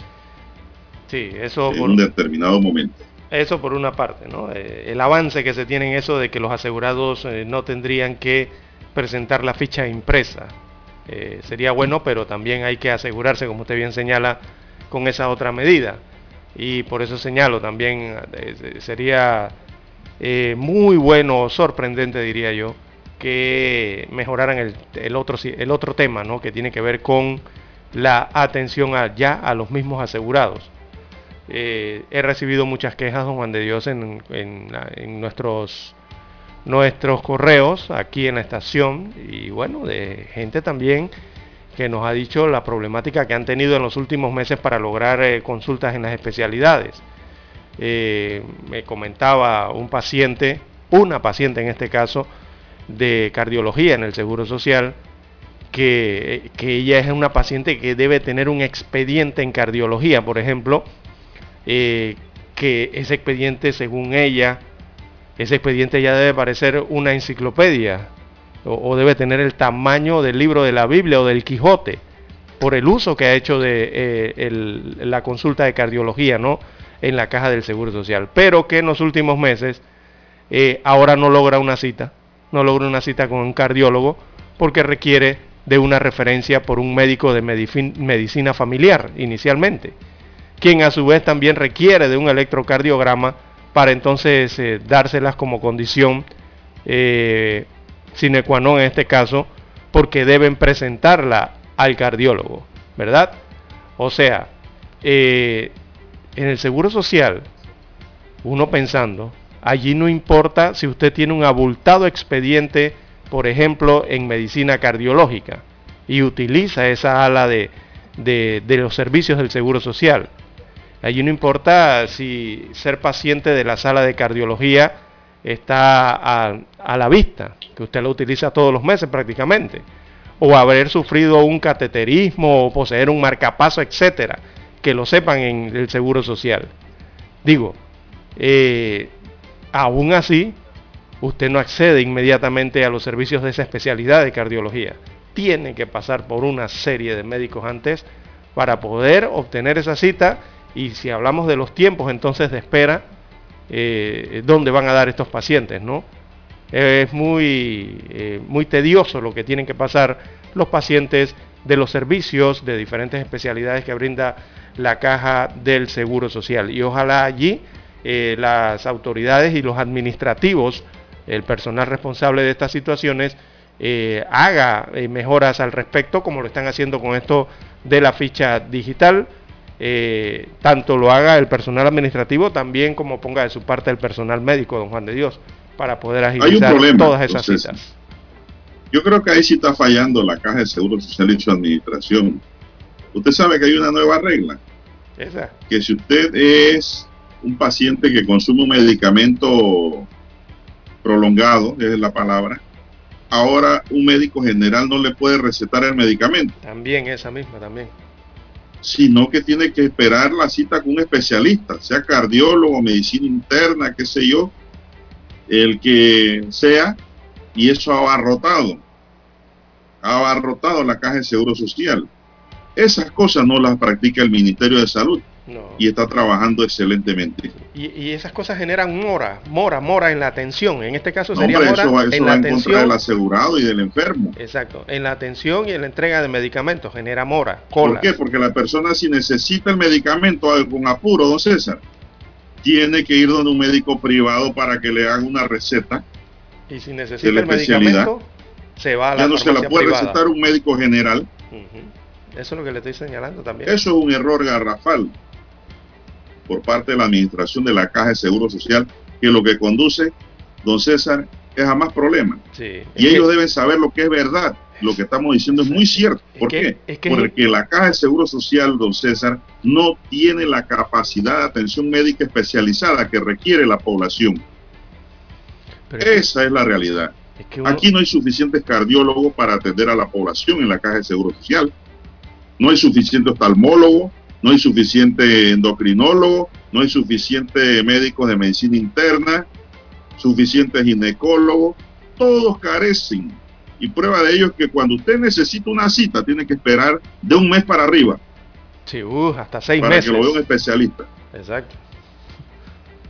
Sí, eso en un determinado momento. Eso por una parte, ¿no? Eh, el avance que se tiene en eso de que los asegurados eh, no tendrían que presentar la ficha impresa. Eh, sería bueno, pero también hay que asegurarse, como usted bien señala, con esa otra medida. Y por eso señalo también, sería muy bueno, sorprendente diría yo, que mejoraran el, otro, el otro tema, ¿no? Que tiene que ver con la atención ya a los mismos asegurados. Eh, he recibido muchas quejas, don Juan de Dios, en, nuestros, correos aquí en la estación y bueno, de gente también que nos ha dicho la problemática que han tenido en los últimos meses para lograr eh, consultas en las especialidades. Eh, me comentaba un paciente, una paciente en este caso, de cardiología en el Seguro Social, que ella es una paciente que debe tener un expediente en cardiología, por ejemplo, eh, que ese expediente, según ella, ese expediente ya debe parecer una enciclopedia o, debe tener el tamaño del libro de la Biblia o del Quijote por el uso que ha hecho de eh, la consulta de cardiología ¿no? en la caja del Seguro Social, pero que en los últimos meses eh, ahora no logra una cita, no logra una cita con un cardiólogo porque requiere de una referencia por un médico de medicina familiar inicialmente quien a su vez también requiere de un electrocardiograma para entonces eh, dárselas como condición eh, sine qua non en este caso, porque deben presentarla al cardiólogo, ¿verdad? O sea, eh, en el Seguro Social, uno pensando, allí no importa si usted tiene un abultado expediente, por ejemplo, en medicina cardiológica, y utiliza esa ala de, de los servicios del Seguro Social Allí no importa si ser paciente de la sala de cardiología está a, la vista, que usted lo utiliza todos los meses prácticamente, o haber sufrido un cateterismo o poseer un marcapaso, etcétera, que lo sepan en el Seguro Social. Digo, eh, aún así, usted no accede inmediatamente a los servicios de esa especialidad de cardiología. Tiene que pasar por una serie de médicos antes para poder obtener esa cita y si hablamos de los tiempos entonces de espera, eh, dónde van a dar estos pacientes, ¿no? Es muy, eh, muy tedioso lo que tienen que pasar los pacientes de los servicios de diferentes especialidades que brinda la caja del Seguro Social. Y ojalá allí eh, las autoridades y los administrativos, el personal responsable de estas situaciones, eh, haga mejoras al respecto, como lo están haciendo con esto de la ficha digital. Tanto lo haga el personal administrativo, también como ponga de su parte el personal médico, don Juan de Dios para poder agilizar todas esas citas. Yo creo que ahí sí está fallando la Caja de Seguro Social y su administración. Usted sabe que hay una nueva regla. Esa. Que si usted es un paciente que consume un medicamento prolongado, es la palabra, ahora un médico general no le puede recetar el medicamento. También esa misma, también. Sino que tiene que esperar la cita con un especialista, sea cardiólogo, medicina interna, qué sé yo, el que sea, y eso ha abarrotado, ha abarrotado la caja de seguro social. Esas cosas no las practica el Ministerio de Salud y está trabajando excelentemente. Y, esas cosas generan mora, mora, mora en la atención. En este caso sería mora eso va, en, la atención del asegurado y del enfermo. Exacto, en la atención y en la entrega de medicamentos genera mora. ¿Por qué? Porque la persona si necesita el medicamento con apuro, don César, tiene que ir donde un médico privado para que le haga una receta. Y si necesita el medicamento, se va a la Ya no se la puede recetar un médico general. Eso es lo que le estoy señalando también. Eso es un error garrafal por parte de la administración de la Caja de Seguro Social, que lo que conduce, don César, es a más problemas. y ellos deben saber lo que es verdad. Lo que estamos diciendo es muy cierto. ¿Por qué? Porque la Caja de Seguro Social, don César, no tiene la capacidad de atención médica especializada que requiere la población. Esa es la realidad. Aquí no hay suficientes cardiólogos para atender a la población en la Caja de Seguro Social. No hay suficiente oftalmólogo, no hay suficiente endocrinólogo, no hay suficiente médicos de medicina interna, suficiente ginecólogo, todos carecen. Y prueba de ello es que cuando usted necesita una cita, tiene que esperar de un mes para arriba. Sí, uh, hasta seis meses. Para que lo vea un especialista. Exacto.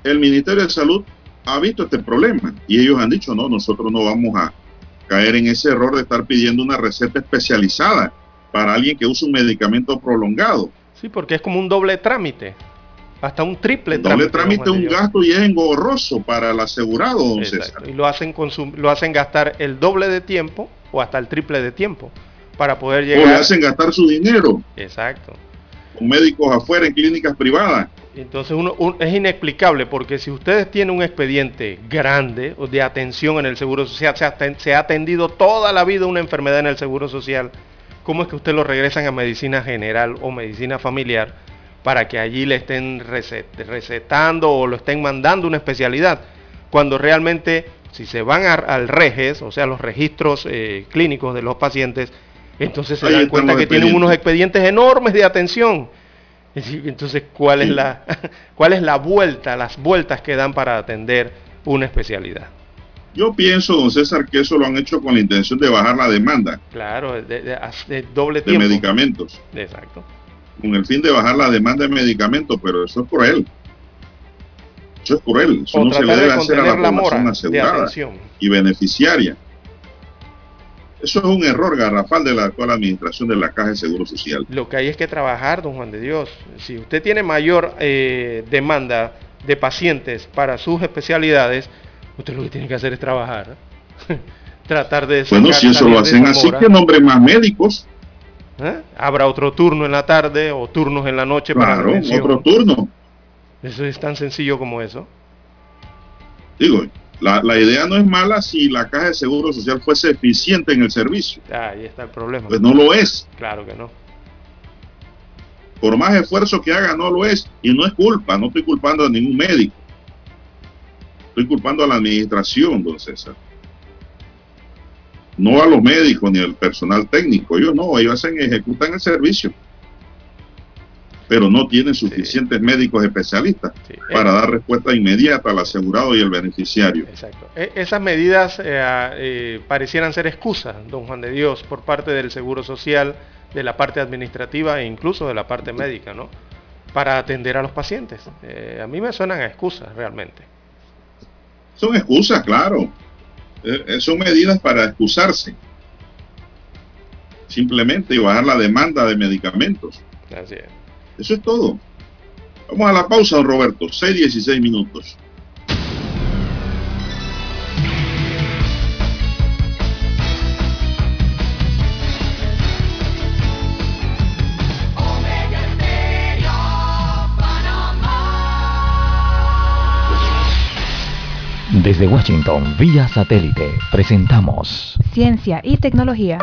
El Ministerio de Salud ha visto este problema y ellos han dicho, no, nosotros no vamos a caer en ese error de estar pidiendo una receta especializada para alguien que usa un medicamento prolongado. Sí, porque es como un doble trámite, hasta un triple trámite. Doble trámite es un gasto y es engorroso para el asegurado, don César. Y lo hacen, lo hacen gastar el doble de tiempo o hasta el triple de tiempo para poder llegar. O le hacen gastar su dinero. Exacto. Con médicos afuera en clínicas privadas. Entonces uno, es inexplicable porque si ustedes tienen un expediente grande de atención en el Seguro Social, se ha atendido toda la vida una enfermedad en el Seguro Social ¿cómo es que usted lo regresan a medicina general o medicina familiar para que allí le estén recetando o lo estén mandando una especialidad? Cuando realmente, si se van al REGES, o sea, los registros eh, clínicos de los pacientes, entonces se dan cuenta que tienen unos expedientes enormes de atención. Entonces, ¿cuál es, la, ¿cuál es la vuelta, las vueltas que dan para atender una especialidad? Yo pienso, don César, que eso lo han hecho con la intención de bajar la demanda. Claro, de, doble De medicamentos. Exacto. Con el fin de bajar la demanda de medicamentos, pero eso es cruel. Eso es cruel. Eso no se le debe hacer a la, población asegurada y beneficiaria. Eso es un error garrafal de la actual administración de la Caja de Seguro Social. Lo que hay es que trabajar, don Juan de Dios. Si usted tiene mayor eh, demanda de pacientes para sus especialidades, Usted lo que tiene que hacer es trabajar. Tratar de... Bueno, si eso lo hacen así, que nombre más médicos. ¿Eh? Habrá otro turno en la tarde o turnos en la noche claro, para otro turno. Eso es tan sencillo como eso. Digo, la, la, idea no es mala si la caja de seguro social fuese eficiente en el servicio. ahí está el problema. Pues no lo es. Claro que no. Por más esfuerzo que haga, no lo es. Y no es culpa, no estoy culpando a ningún médico. Estoy culpando a la administración, don César. No a los médicos ni al personal técnico. Ellos no, ellos hacen, ejecutan el servicio. Pero no tienen suficientes médicos especialistas para dar respuesta inmediata al asegurado y al beneficiario. Exacto. E, esas medidas eh, eh, parecieran ser excusas, don Juan de Dios, por parte del Seguro Social, de la parte administrativa e incluso de la parte médica, ¿no? Para atender a los pacientes. Eh, a mí me suenan a excusas realmente. Son excusas, claro. Eh, eh, son medidas para excusarse. Simplemente y bajar la demanda de medicamentos. Eso es todo. Vamos a la pausa, don Roberto. 6, 16 minutos. Desde Washington, vía satélite, presentamos Ciencia y Tecnología.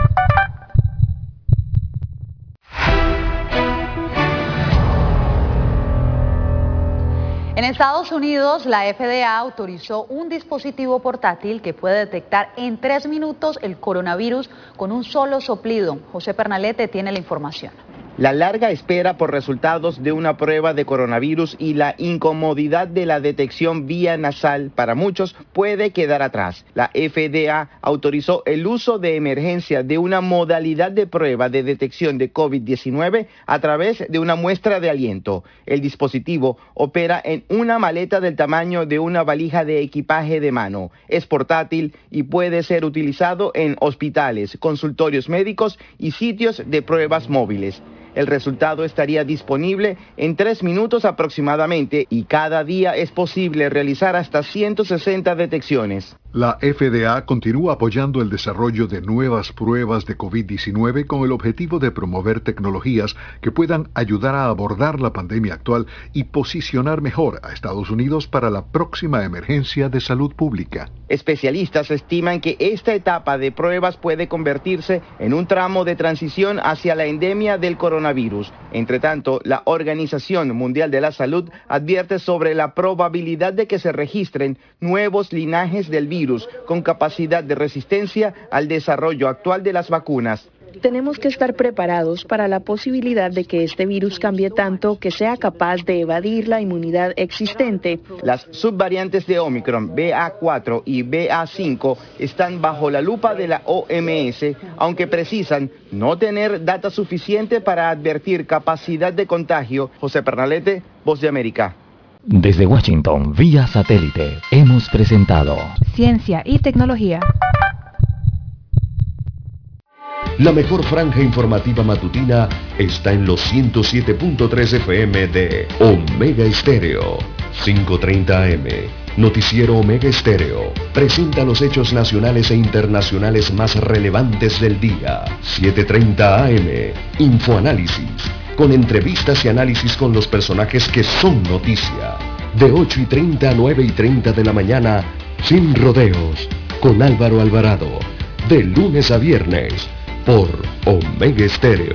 En Estados Unidos, la FDA autorizó un dispositivo portátil que puede detectar en tres minutos el coronavirus con un solo soplido. José Pernalete tiene la información. La larga espera por resultados de una prueba de coronavirus y la incomodidad de la detección vía nasal para muchos puede quedar atrás. La FDA autorizó el uso de emergencia de una modalidad de prueba de detección de COVID-19 a través de una muestra de aliento. El dispositivo opera en una maleta del tamaño de una valija de equipaje de mano. Es portátil y puede ser utilizado en hospitales, consultorios médicos y sitios de pruebas móviles. El resultado estaría disponible en tres minutos aproximadamente y cada día es posible realizar hasta 160 detecciones. La FDA continúa apoyando el desarrollo de nuevas pruebas de COVID-19 con el objetivo de promover tecnologías que puedan ayudar a abordar la pandemia actual y posicionar mejor a Estados Unidos para la próxima emergencia de salud pública. Especialistas estiman que esta etapa de pruebas puede convertirse en un tramo de transición hacia la endemia del coronavirus. Entre tanto, la Organización Mundial de la Salud advierte sobre la probabilidad de que se registren nuevos linajes del virus con capacidad de resistencia al desarrollo actual de las vacunas. Tenemos que estar preparados para la posibilidad de que este virus cambie tanto que sea capaz de evadir la inmunidad existente. Las subvariantes de Omicron BA4 y BA5 están bajo la lupa de la OMS, aunque precisan no tener data suficiente para advertir capacidad de contagio. José Pernalete, Voz de América. Desde Washington, vía satélite, hemos presentado Ciencia y Tecnología. La mejor franja informativa matutina está en los 107.3 FM de Omega Estéreo, 530 AM. Noticiero Omega Estéreo presenta los hechos nacionales e internacionales más relevantes del día. 730 AM. Infoanálisis con entrevistas y análisis con los personajes que son noticia. De 8 y 30 a 9 y 30 de la mañana, sin rodeos, con Álvaro Alvarado. De lunes a viernes, por Omega Estéreo.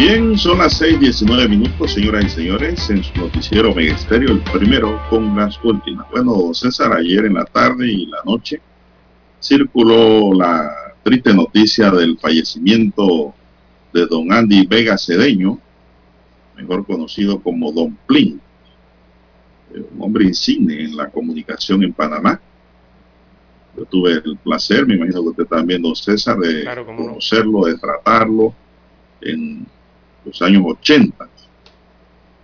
Bien, son las 6:19 minutos, señoras y señores, en su noticiero Megesterio, el primero con las últimas. Bueno, César, ayer en la tarde y la noche circuló la triste noticia del fallecimiento de don Andy Vega Cedeño, mejor conocido como Don Plin, eh, un hombre insigne en la comunicación en Panamá. Yo tuve el placer, me imagino que usted también, don César, de conocerlo, de tratarlo en los años 80.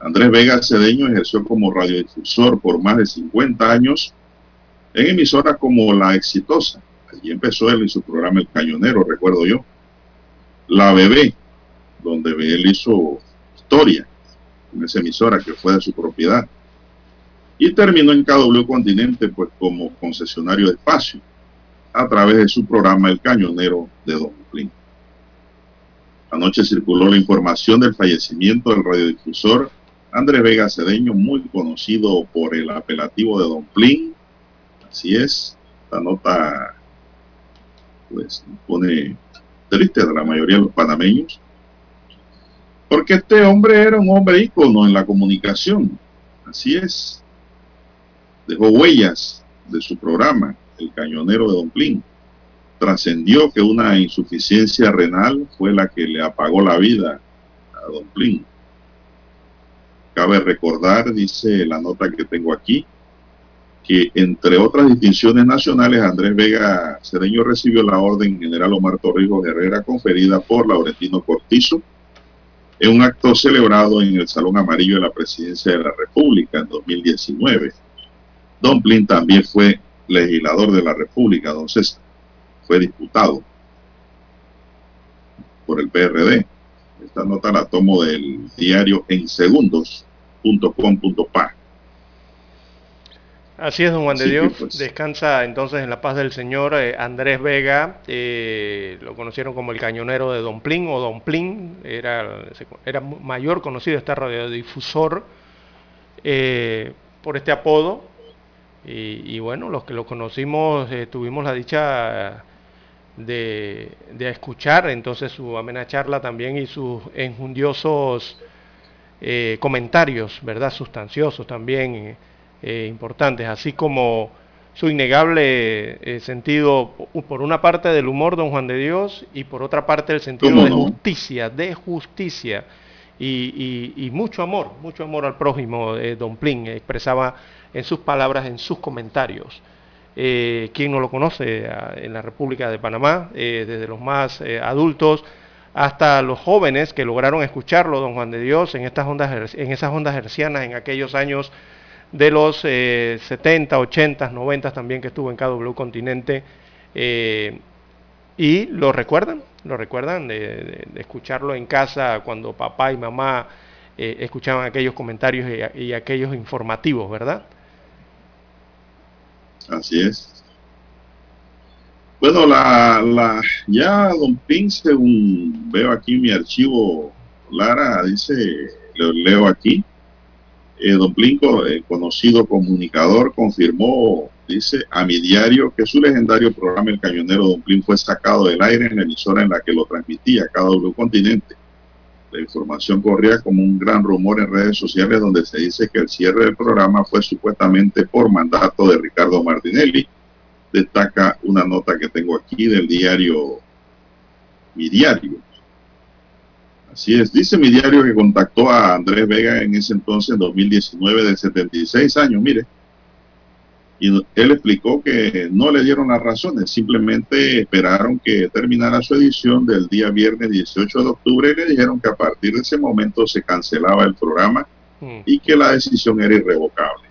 Andrés Vega Cedeño ejerció como radiodifusor por más de 50 años en emisoras como La Exitosa. Allí empezó él en su programa El Cañonero, recuerdo yo. La Bebé, donde él hizo historia. en esa emisora que fue de su propiedad. Y terminó en KW Continente pues como concesionario de espacio a través de su programa El Cañonero de Don. Anoche circuló la información del fallecimiento del radiodifusor Andrés Vega Cedeño, muy conocido por el apelativo de Don Plin. Así es, la nota pues pone triste de la mayoría de los panameños, porque este hombre era un hombre ícono en la comunicación. Así es, dejó huellas de su programa el cañonero de Don Plin. Trascendió que una insuficiencia renal fue la que le apagó la vida a Don Plin. Cabe recordar, dice la nota que tengo aquí, que entre otras distinciones nacionales, Andrés Vega Cereño recibió la Orden General Omar Torrijos Herrera conferida por Laurentino Cortizo en un acto celebrado en el Salón Amarillo de la Presidencia de la República en 2019. Don Plin también fue legislador de la República, don César. Fue diputado por el PRD. Esta nota la tomo del diario en segundos.com.pa. Así es, don Juan de Dios. Pues, Descansa entonces en la paz del Señor eh, Andrés Vega. Eh, lo conocieron como el cañonero de Don Plin o Don Plin. Era, era mayor conocido este radiodifusor eh, por este apodo. Y, bueno, los que lo conocimos eh, tuvimos la dicha de, escuchar entonces su amena charla también y sus enjundiosos eh, comentarios, ¿verdad? Sustanciosos también, eh, importantes, así como su innegable sentido, por una parte del humor, don Juan de Dios, y por otra parte el sentido de justicia, de justicia. Y, y, mucho amor, mucho amor al prójimo, don Plin, expresaba en sus palabras, en sus comentarios. Eh, ¿Quién no lo conoce en la República de Panamá? Eh, desde los más eh, adultos hasta los jóvenes que lograron escucharlo, don Juan de Dios, en, estas ondas, en esas ondas hercianas en aquellos años de los 70, 80, 90 también que estuvo en KW Continente. y lo recuerdan, lo recuerdan de, escucharlo en casa cuando papá y mamá escuchaban aquellos comentarios y aquellos informativos, ¿verdad? Así es. Bueno, la, la, ya Don Pin, según veo aquí mi archivo, Lara, dice, lo leo aquí, eh, Don Plinco, el conocido comunicador, confirmó, dice, a mi diario que su legendario programa El Cañonero Don Plin fue sacado del aire en la emisora en la que lo transmitía, un continente. La información corría como un gran rumor en redes sociales donde se dice que el cierre del programa fue supuestamente por mandato de Ricardo Martinelli. Destaca una nota que tengo aquí del diario Mi Diario. Así es, dice mi diario que contactó a Andrés Vega en ese entonces, en 2019, de 76 años, mire, y él explicó que no le dieron las razones, simplemente esperaron que terminara su edición del día viernes 18 de octubre y le dijeron que a partir de ese momento se cancelaba el programa mm. y que la decisión era irrevocable.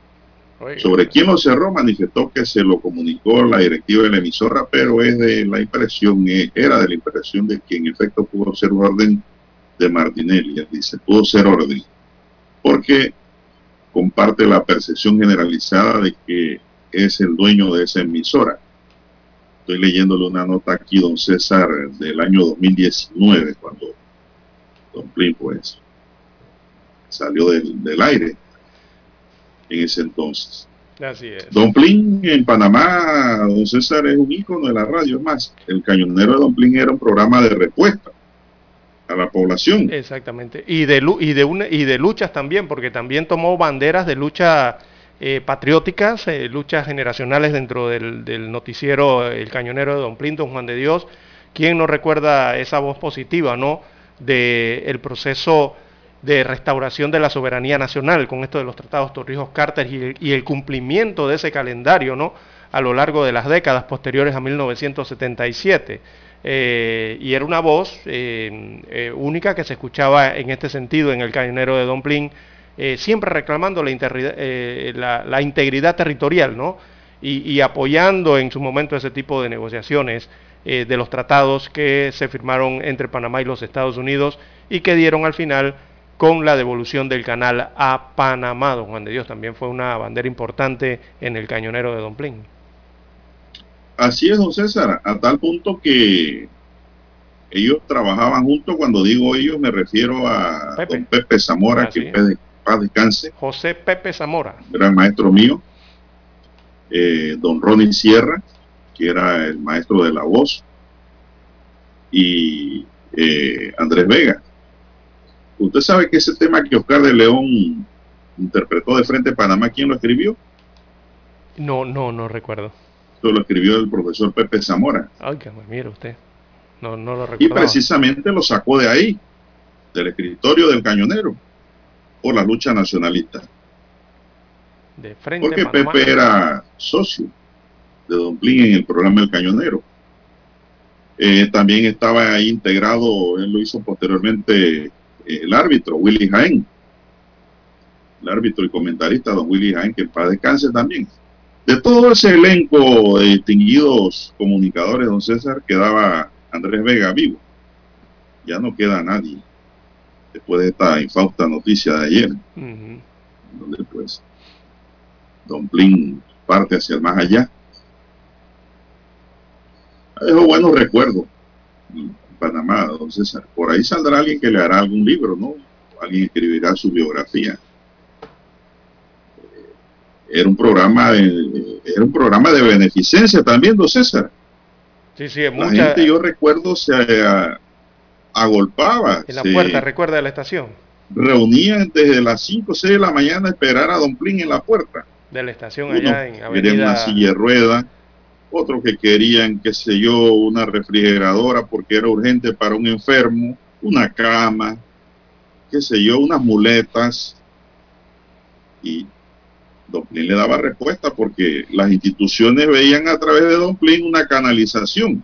Sobre quién lo cerró, manifestó que se lo comunicó la directiva de la emisora, pero es de la impresión, eh, era de la impresión de que en efecto pudo ser orden de Martinelli, dice, pudo ser orden, porque comparte la percepción generalizada de que es el dueño de esa emisora. Estoy leyéndole una nota aquí, don César, del año 2019, cuando don Plin, pues, salió del, aire en ese entonces. Así es. Don Plin en Panamá, don César es un ícono de la radio. Es más, el cañonero de Don Plin era un programa de respuesta a la población. Exactamente. Y de, y de, y de luchas también, porque también tomó banderas de lucha eh, patrióticas, eh, luchas generacionales dentro del, noticiero El Cañonero de Don Plinton, Juan de Dios. ¿Quién no recuerda esa voz positiva, no? Del proceso de restauración de la soberanía nacional con esto de los tratados Torrijos-Carter y, el cumplimiento de ese calendario, ¿no? A lo largo de las décadas posteriores a 1977. Eh, y era una voz única que se escuchaba en este sentido en el cañonero de Don Plin eh, siempre reclamando la, eh, la, integridad territorial, ¿no? Y, apoyando en su momento ese tipo de negociaciones eh, de los tratados que se firmaron entre Panamá y los Estados Unidos y que dieron al final con la devolución del canal a Panamá. Don Juan de Dios también fue una bandera importante en el cañonero de Don Plin. Así es, don César, a tal punto que ellos trabajaban juntos, cuando digo ellos me refiero a Pepe, don Pepe Zamora, ah, que paz descanse. José Pepe Zamora. Gran maestro mío. Eh, don Ronnie Sierra, que era el maestro de la voz. Y eh, Andrés Vega. Usted sabe que ese tema que Oscar de León interpretó de frente a Panamá, ¿quién lo escribió? No, no, no recuerdo. Esto lo escribió el profesor Pepe Zamora. Ay, que mire usted. No, no lo recuerdo. Y precisamente lo sacó de ahí, del escritorio del cañonero, por la lucha nacionalista. De frente Porque Pepe era socio de Don Plin en el programa El Cañonero. Eh, también estaba ahí integrado, él lo hizo posteriormente eh, el árbitro, Willy Jaén. El árbitro y comentarista, don Willy Jaén, que para descanse también. De todo ese elenco de distinguidos comunicadores, don César, quedaba Andrés Vega vivo. Ya no queda nadie después de esta infausta noticia de ayer, donde pues Don Plin parte hacia el más allá. Dejo buenos recuerdos en Panamá, don César. Por ahí saldrá alguien que le hará algún libro, ¿no? Alguien escribirá su biografía. Eh, era un programa de, era un programa de beneficencia también, don César. Sí, sí, La gente, yo recuerdo, se agolpaba. En la puerta, recuerda de la estación. Reunían desde las 5 o 6 de la mañana a esperar a Don Plin en la puerta. De la estación allá en Avenida... una silla de rueda, otros que querían, qué sé yo, una refrigeradora porque era urgente para un enfermo, una cama, qué sé yo, unas muletas. Y Don Plin le daba respuesta porque las instituciones veían a través de Don Plin una canalización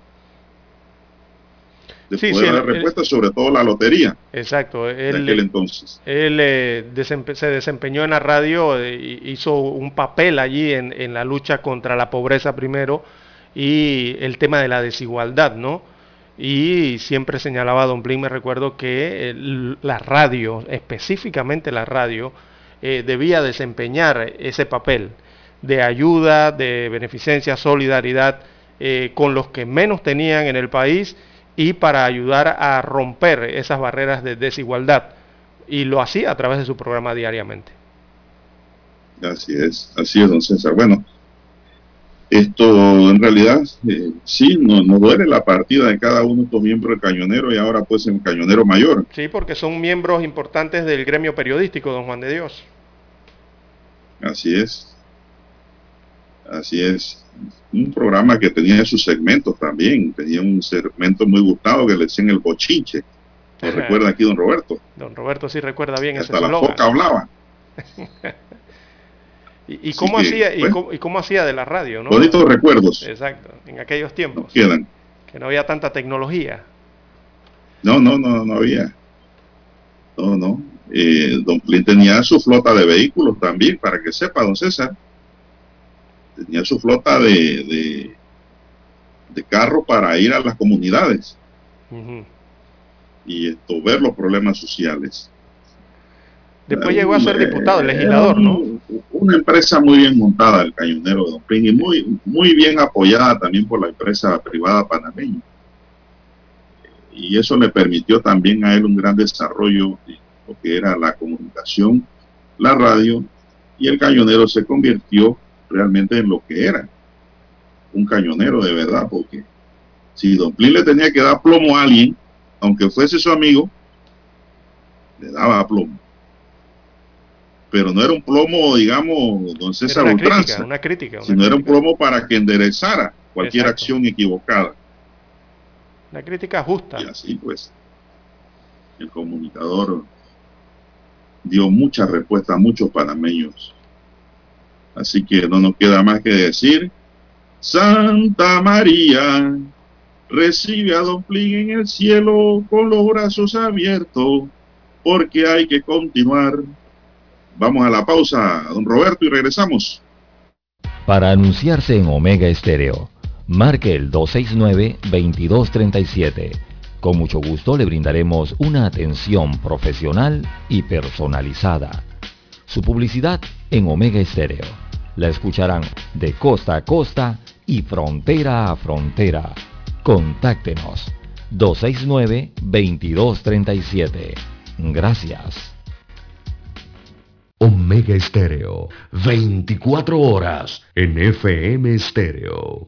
de sí, dar respuesta, sobre todo la lotería. Exacto. Él, aquel entonces. Él eh, se desempeñó en la radio, eh, hizo un papel allí en, en, la lucha contra la pobreza primero y el tema de la desigualdad, ¿no? Y siempre señalaba a Don Blin, me recuerdo que la radio, específicamente la radio, eh, debía desempeñar ese papel de ayuda, de beneficencia, solidaridad con los que menos tenían en el país y para ayudar a romper esas barreras de desigualdad. Y lo hacía a través de su programa diariamente. Así es, así es, don César. Bueno, esto en realidad eh, sí nos, duele la partida de cada uno de estos miembros del cañonero y ahora pues en cañonero mayor. Sí, porque son miembros importantes del gremio periodístico, don Juan de Dios. Así es. Así es un programa que tenía sus segmentos también. Tenía un segmento muy gustado que le decían el bochinche. ¿Lo recuerda aquí don Roberto? Don Roberto sí recuerda bien Hasta la foca hablaba. ¿Y, cómo hacía, y, cómo, hacía de la radio? ¿no? Bonitos recuerdos. Exacto, en aquellos tiempos. quedan. Que no había tanta tecnología. No, no, no, no había. No, no. Eh, don Flynn tenía su flota de vehículos también, para que sepa, don César tenía su flota de, de, carro para ir a las comunidades y esto, ver los problemas sociales. Después llegó a ser diputado, legislador, ¿no? Una empresa muy bien montada, el cañonero de Don Pring, y muy, muy bien apoyada también por la empresa privada panameña. Y eso le permitió también a él un gran desarrollo en lo que era la comunicación, la radio, y el cañonero se convirtió realmente en lo que era. Un cañonero de verdad, porque si Don Plin le tenía que dar plomo a alguien, aunque fuese su amigo, le daba plomo. Pero no era un plomo, digamos, don César una Crítica, una crítica, sino era un plomo para que enderezara cualquier acción equivocada. Una crítica justa. Y así pues, el comunicador dio mucha respuesta a muchos panameños Así que no nos queda más que decir, Santa María, recibe a Don Plin en el cielo con los brazos abiertos, porque hay que continuar. Vamos a la pausa, don Roberto, y regresamos. Para anunciarse en Omega Estéreo, marque el 269-2237 Con mucho gusto le brindaremos una atención profesional y personalizada. Su publicidad en Omega Estéreo. La escucharán de costa a costa y frontera a frontera. Contáctenos 269-2237. Gracias. Omega Estéreo, 24 horas en FM Estéreo.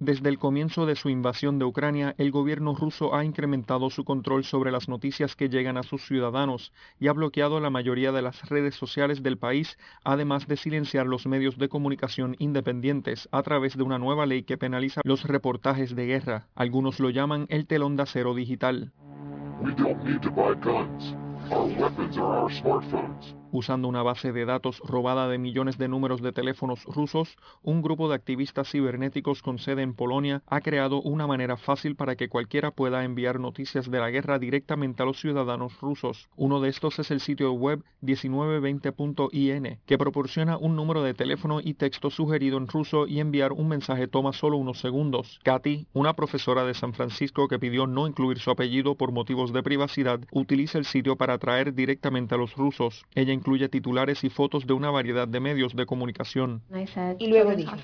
Desde el comienzo de su invasión de Ucrania, el gobierno ruso ha incrementado su control sobre las noticias que llegan a sus ciudadanos y ha bloqueado la mayoría de las redes sociales del país, además de silenciar los medios de comunicación independientes a través de una nueva ley que penaliza los reportajes de guerra. Algunos lo llaman el telón de acero digital. Usando una base de datos robada de millones de números de teléfonos rusos, un grupo de activistas cibernéticos con sede en Polonia ha creado una manera fácil para que cualquiera pueda enviar noticias de la guerra directamente a los ciudadanos rusos. Uno de estos es el sitio web 1920.in, que proporciona un número de teléfono y texto sugerido en ruso y enviar un mensaje toma solo unos segundos. Katy, una profesora de San Francisco que pidió no incluir su apellido por motivos de privacidad, utiliza el sitio para atraer directamente a los rusos. Ella incluye titulares y fotos de una variedad de medios de comunicación. Y luego dije,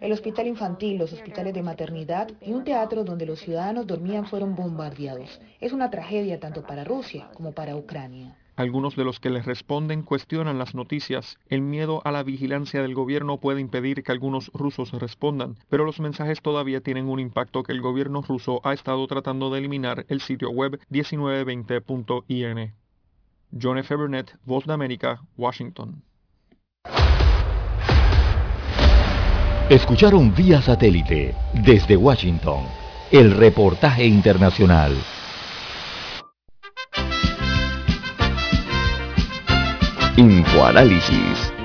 el hospital infantil, los hospitales de maternidad y un teatro donde los ciudadanos dormían fueron bombardeados. Es una tragedia tanto para Rusia como para Ucrania. Algunos de los que les responden cuestionan las noticias. El miedo a la vigilancia del gobierno puede impedir que algunos rusos respondan, pero los mensajes todavía tienen un impacto que el gobierno ruso ha estado tratando de eliminar el sitio web 1920.in. John F. Burnett, Voz de América, Washington. Escucharon vía satélite desde Washington el reportaje internacional. Infoanálisis,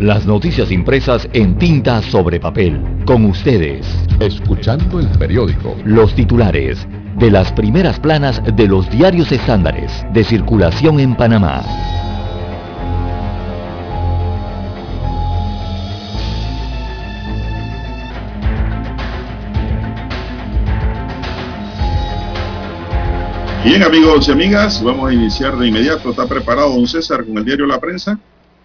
Las noticias impresas en tinta sobre papel. Con ustedes. Escuchando el periódico. Los titulares de las primeras planas de los diarios estándares de circulación en Panamá. Bien amigos y amigas, vamos a iniciar de inmediato. ¿Está preparado don César con el diario La Prensa?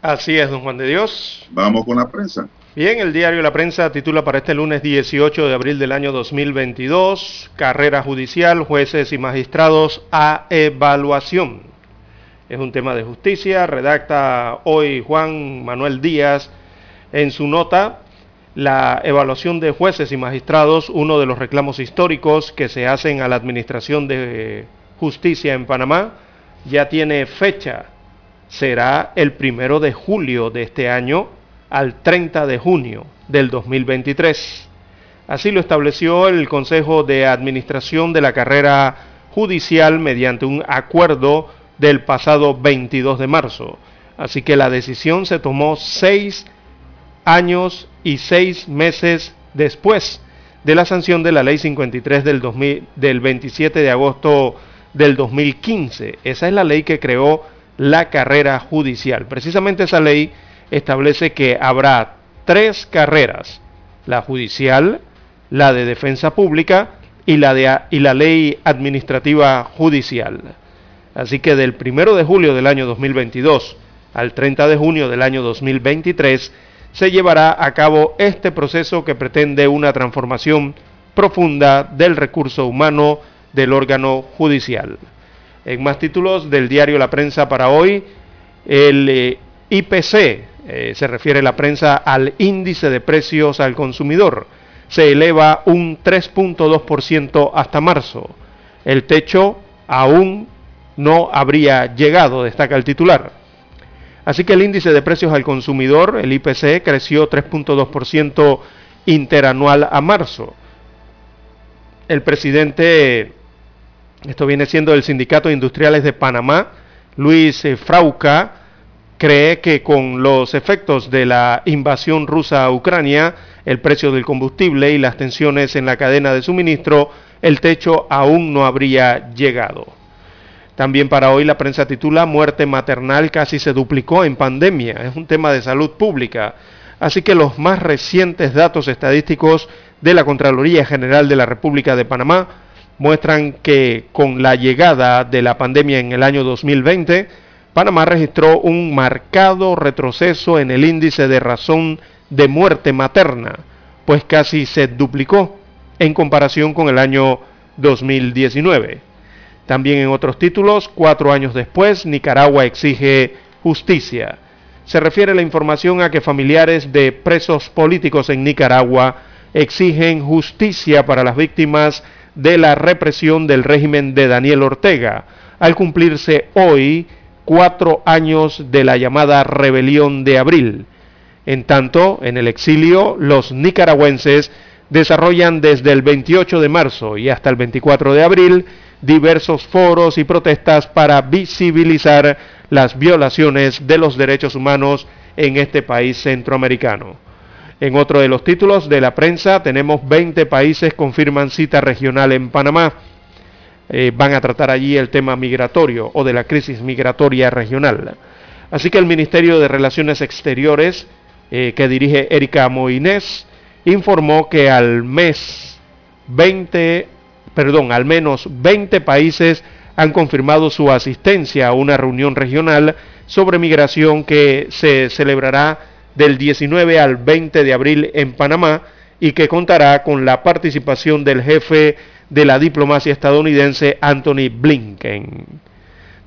Así es, don Juan de Dios. Vamos con la prensa. Bien, el diario La Prensa titula para este lunes 18 de abril del año 2022, carrera judicial, jueces y magistrados a evaluación. Es un tema de justicia, redacta hoy Juan Manuel Díaz en su nota la evaluación de jueces y magistrados, uno de los reclamos históricos que se hacen a la Administración de Justicia en Panamá, ya tiene fecha. Será el primero de julio de este año al 30 de junio del 2023. Así lo estableció el Consejo de Administración de la carrera judicial mediante un acuerdo del pasado 22 de marzo. Así que la decisión se tomó seis años y seis meses después de la sanción de la Ley 53 del, 2000, del 27 de agosto del 2015. Esa es la ley que creó la carrera judicial. Precisamente esa ley establece que habrá tres carreras, la judicial, la de defensa pública y la, de, y la ley administrativa judicial. Así que del 1 de julio del año 2022 al 30 de junio del año 2023 se llevará a cabo este proceso que pretende una transformación profunda del recurso humano del órgano judicial. En más títulos del diario La Prensa para hoy, el eh, IPC, eh, se refiere la prensa al índice de precios al consumidor, se eleva un 3.2% hasta marzo. El techo aún no habría llegado, destaca el titular. Así que el índice de precios al consumidor, el IPC, creció 3.2% interanual a marzo. El presidente, esto viene siendo el Sindicato de Industriales de Panamá, Luis eh, Frauca, cree que con los efectos de la invasión rusa a Ucrania, el precio del combustible y las tensiones en la cadena de suministro, el techo aún no habría llegado. También para hoy la prensa titula Muerte maternal casi se duplicó en pandemia. Es un tema de salud pública. Así que los más recientes datos estadísticos de la Contraloría General de la República de Panamá muestran que con la llegada de la pandemia en el año 2020, Panamá registró un marcado retroceso en el índice de razón de muerte materna, pues casi se duplicó en comparación con el año 2019. También en otros títulos, cuatro años después, Nicaragua exige justicia. Se refiere la información a que familiares de presos políticos en Nicaragua exigen justicia para las víctimas de la represión del régimen de Daniel Ortega, al cumplirse hoy cuatro años de la llamada rebelión de abril. En tanto, en el exilio, los nicaragüenses desarrollan desde el 28 de marzo y hasta el 24 de abril diversos foros y protestas para visibilizar las violaciones de los derechos humanos en este país centroamericano. En otro de los títulos de la prensa tenemos 20 países confirman cita regional en Panamá. Eh, van a tratar allí el tema migratorio o de la crisis migratoria regional. Así que el Ministerio de Relaciones Exteriores, eh, que dirige Erika Moines, informó que al mes 20, perdón, al menos 20 países han confirmado su asistencia a una reunión regional sobre migración que se celebrará del 19 al 20 de abril en Panamá y que contará con la participación del jefe de la diplomacia estadounidense Anthony Blinken.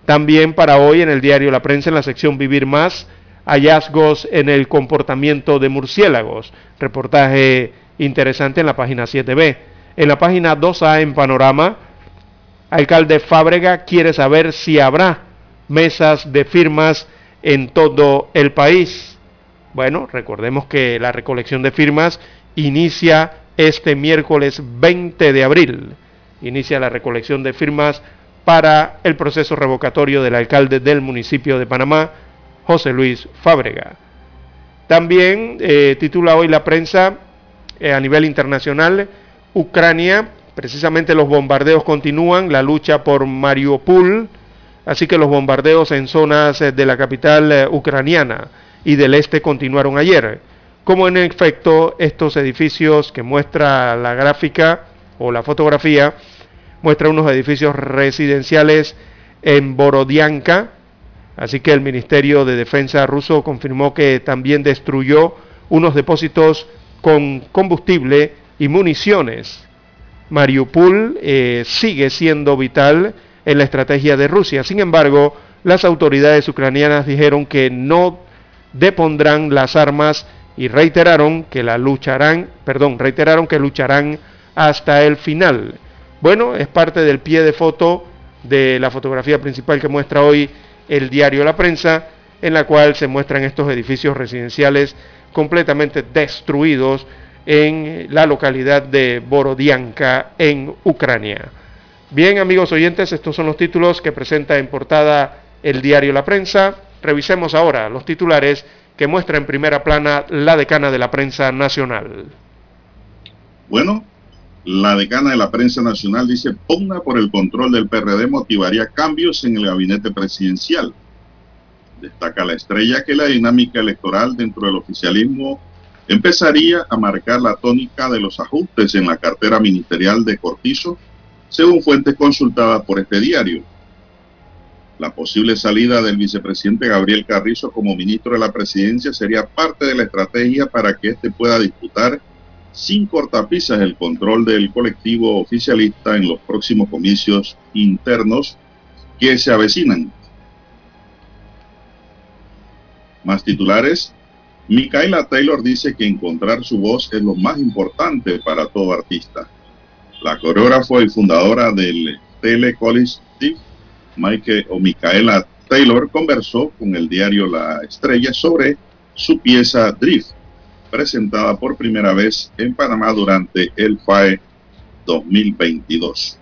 También para hoy en el diario La Prensa, en la sección Vivir Más, hallazgos en el comportamiento de murciélagos. Reportaje interesante en la página 7b. En la página 2a en Panorama, alcalde Fábrega quiere saber si habrá mesas de firmas en todo el país. Bueno, recordemos que la recolección de firmas inicia este miércoles 20 de abril. Inicia la recolección de firmas para el proceso revocatorio del alcalde del municipio de Panamá, José Luis Fábrega. También eh, titula hoy la prensa eh, a nivel internacional, Ucrania, precisamente los bombardeos continúan, la lucha por Mariupol, así que los bombardeos en zonas eh, de la capital ucraniana y del este continuaron ayer. Como en efecto estos edificios que muestra la gráfica o la fotografía, muestra unos edificios residenciales en Borodianka, Así que el Ministerio de Defensa ruso confirmó que también destruyó unos depósitos con combustible y municiones. Mariupol eh, sigue siendo vital en la estrategia de Rusia. Sin embargo, las autoridades ucranianas dijeron que no depondrán las armas y reiteraron que la lucharán, perdón, reiteraron que lucharán hasta el final. Bueno, es parte del pie de foto de la fotografía principal que muestra hoy el diario La Prensa, en la cual se muestran estos edificios residenciales completamente destruidos en la localidad de Borodianka, en Ucrania. Bien, amigos oyentes, estos son los títulos que presenta en portada el diario La Prensa. Revisemos ahora los titulares que muestra en primera plana la decana de la prensa nacional. Bueno, la decana de la prensa nacional dice, pugna por el control del PRD motivaría cambios en el gabinete presidencial. Destaca la estrella que la dinámica electoral dentro del oficialismo empezaría a marcar la tónica de los ajustes en la cartera ministerial de Cortizo, según fuentes consultadas por este diario. La posible salida del vicepresidente Gabriel Carrizo como ministro de la presidencia sería parte de la estrategia para que éste pueda disputar sin cortapisas el control del colectivo oficialista en los próximos comicios internos que se avecinan. Más titulares. Micaela Taylor dice que encontrar su voz es lo más importante para todo artista. La coreógrafa y fundadora del Telecollective, Mike o Micaela Taylor, conversó con el diario La Estrella sobre su pieza Drift, presentada por primera vez en Panamá durante el FAE 2022.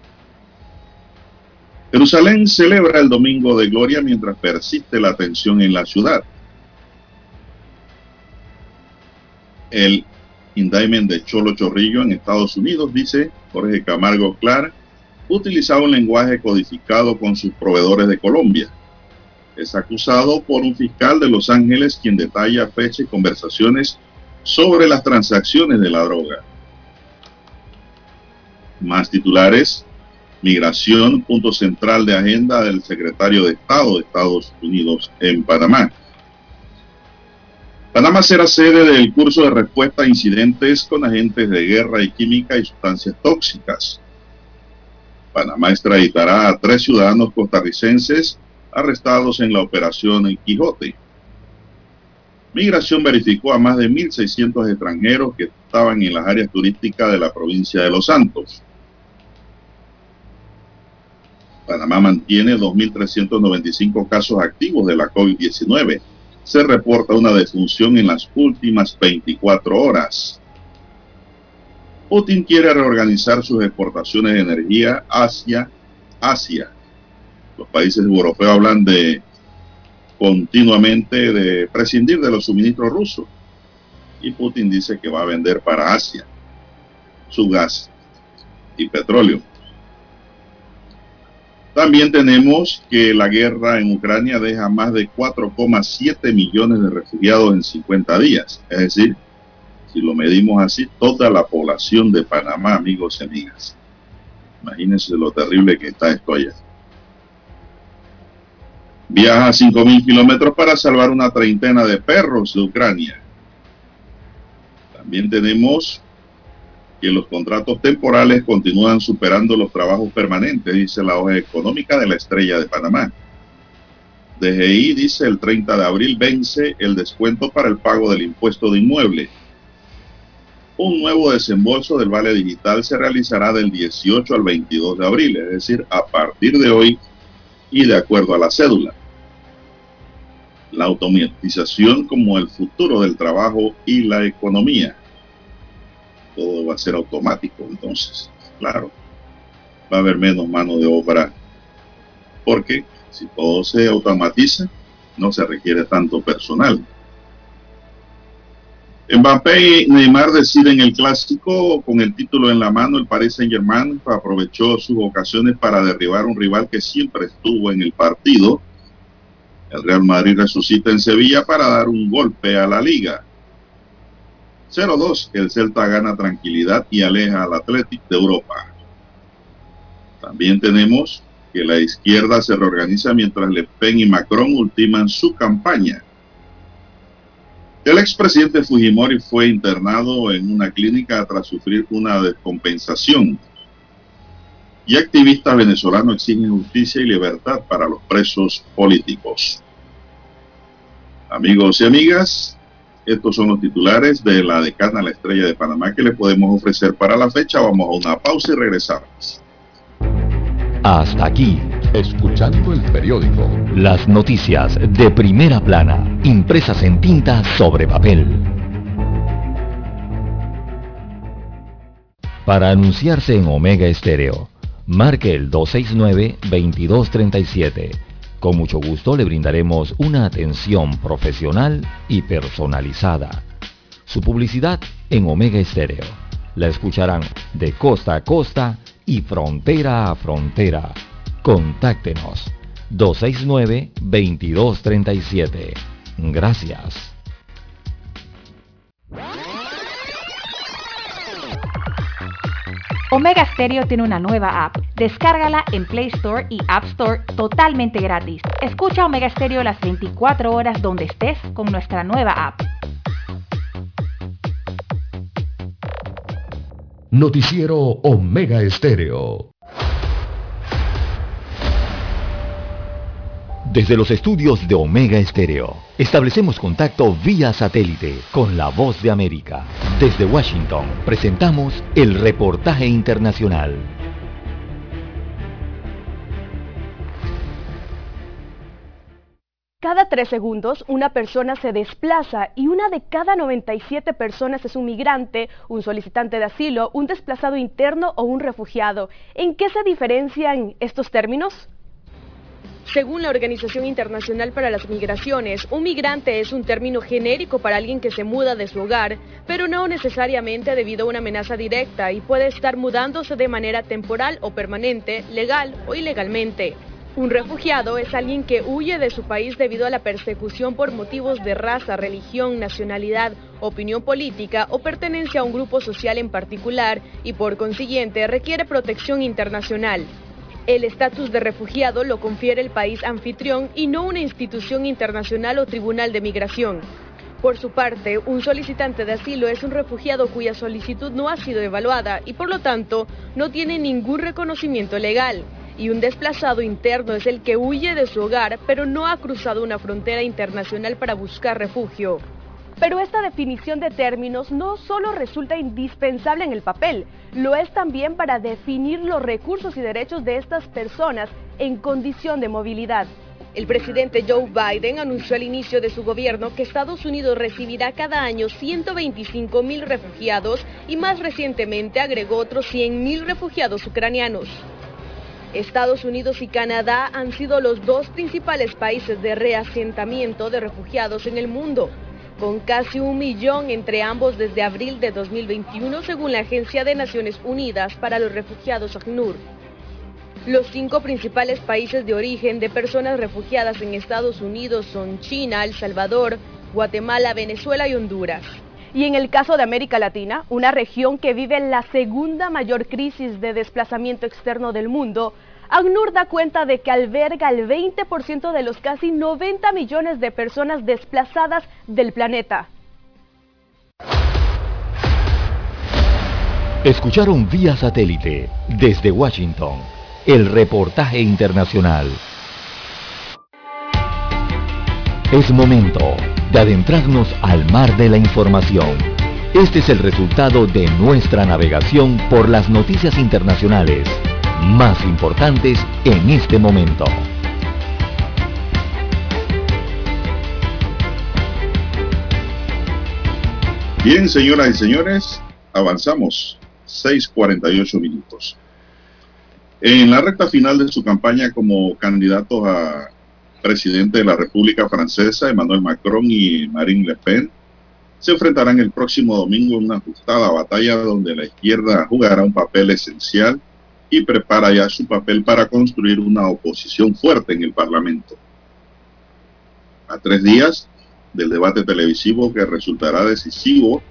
Jerusalén celebra el Domingo de Gloria mientras persiste la tensión en la ciudad. El indictment de Cholo Chorrillo en Estados Unidos dice Jorge Camargo Clark utilizaba un lenguaje codificado con sus proveedores de Colombia. Es acusado por un fiscal de Los Ángeles quien detalla fecha y conversaciones sobre las transacciones de la droga. Más titulares. Migración, punto central de agenda del secretario de Estado de Estados Unidos en Panamá. Panamá será sede del curso de respuesta a incidentes con agentes de guerra y química y sustancias tóxicas. Panamá extraditará a tres ciudadanos costarricenses arrestados en la operación en Quijote. Migración verificó a más de 1.600 extranjeros que estaban en las áreas turísticas de la provincia de Los Santos. Panamá mantiene 2.395 casos activos de la COVID-19. Se reporta una defunción en las últimas 24 horas. Putin quiere reorganizar sus exportaciones de energía hacia Asia. Los países europeos hablan de continuamente de prescindir de los suministros rusos. Y Putin dice que va a vender para Asia su gas y petróleo. También tenemos que la guerra en Ucrania deja más de 4,7 millones de refugiados en 50 días. Es decir, si lo medimos así, toda la población de Panamá, amigos y amigas. Imagínense lo terrible que está esto allá viaja 5.000 kilómetros para salvar una treintena de perros de Ucrania. También tenemos que los contratos temporales continúan superando los trabajos permanentes, dice la hoja económica de la estrella de Panamá. DGI dice el 30 de abril vence el descuento para el pago del impuesto de inmueble. Un nuevo desembolso del vale digital se realizará del 18 al 22 de abril, es decir, a partir de hoy y de acuerdo a la cédula. La automatización como el futuro del trabajo y la economía. Todo va a ser automático entonces, claro. Va a haber menos mano de obra porque si todo se automatiza, no se requiere tanto personal. Mbappé y Neymar deciden el clásico con el título en la mano. El Paris Saint Germain aprovechó sus ocasiones para derribar un rival que siempre estuvo en el partido. El Real Madrid resucita en Sevilla para dar un golpe a la liga. 0-2. El Celta gana tranquilidad y aleja al Athletic de Europa. También tenemos que la izquierda se reorganiza mientras Le Pen y Macron ultiman su campaña. El expresidente Fujimori fue internado en una clínica tras sufrir una descompensación. Y activistas venezolanos exigen justicia y libertad para los presos políticos. Amigos y amigas, estos son los titulares de la decana La Estrella de Panamá que le podemos ofrecer para la fecha. Vamos a una pausa y regresamos. Hasta aquí, escuchando el periódico. Las noticias de primera plana, impresas en tinta sobre papel. Para anunciarse en Omega Estéreo, marque el 269-2237. Con mucho gusto le brindaremos una atención profesional y personalizada. Su publicidad en Omega Estéreo. La escucharán de costa a costa y frontera a frontera. Contáctenos 269-2237. Gracias. Omega Stereo tiene una nueva app. Descárgala en Play Store y App Store totalmente gratis. Escucha Omega Stereo las 24 horas donde estés con nuestra nueva app. Noticiero Omega Estéreo. Desde los estudios de Omega Estéreo, establecemos contacto vía satélite con la voz de América. Desde Washington, presentamos el reportaje internacional. Cada tres segundos una persona se desplaza y una de cada 97 personas es un migrante, un solicitante de asilo, un desplazado interno o un refugiado. ¿En qué se diferencian estos términos? Según la Organización Internacional para las Migraciones, un migrante es un término genérico para alguien que se muda de su hogar, pero no necesariamente debido a una amenaza directa y puede estar mudándose de manera temporal o permanente, legal o ilegalmente. Un refugiado es alguien que huye de su país debido a la persecución por motivos de raza, religión, nacionalidad, opinión política o pertenencia a un grupo social en particular y por consiguiente requiere protección internacional. El estatus de refugiado lo confiere el país anfitrión y no una institución internacional o tribunal de migración. Por su parte, un solicitante de asilo es un refugiado cuya solicitud no ha sido evaluada y por lo tanto no tiene ningún reconocimiento legal y un desplazado interno es el que huye de su hogar pero no ha cruzado una frontera internacional para buscar refugio. Pero esta definición de términos no solo resulta indispensable en el papel, lo es también para definir los recursos y derechos de estas personas en condición de movilidad. El presidente Joe Biden anunció al inicio de su gobierno que Estados Unidos recibirá cada año 125 mil refugiados y más recientemente agregó otros 100 mil refugiados ucranianos. Estados Unidos y Canadá han sido los dos principales países de reasentamiento de refugiados en el mundo, con casi un millón entre ambos desde abril de 2021 según la Agencia de Naciones Unidas para los Refugiados ACNUR. Los cinco principales países de origen de personas refugiadas en Estados Unidos son China, El Salvador, Guatemala, Venezuela y Honduras. Y en el caso de América Latina, una región que vive la segunda mayor crisis de desplazamiento externo del mundo, ACNUR da cuenta de que alberga el 20% de los casi 90 millones de personas desplazadas del planeta. Escucharon vía satélite desde Washington el reportaje internacional. Es momento de adentrarnos al mar de la información. Este es el resultado de nuestra navegación por las noticias internacionales más importantes en este momento. Bien, señoras y señores, avanzamos 6.48 minutos. En la recta final de su campaña como candidato a presidente de la República Francesa, Emmanuel Macron y Marine Le Pen, se enfrentarán el próximo domingo en una ajustada batalla donde la izquierda jugará un papel esencial y prepara ya su papel para construir una oposición fuerte en el Parlamento. A tres días del debate televisivo que resultará decisivo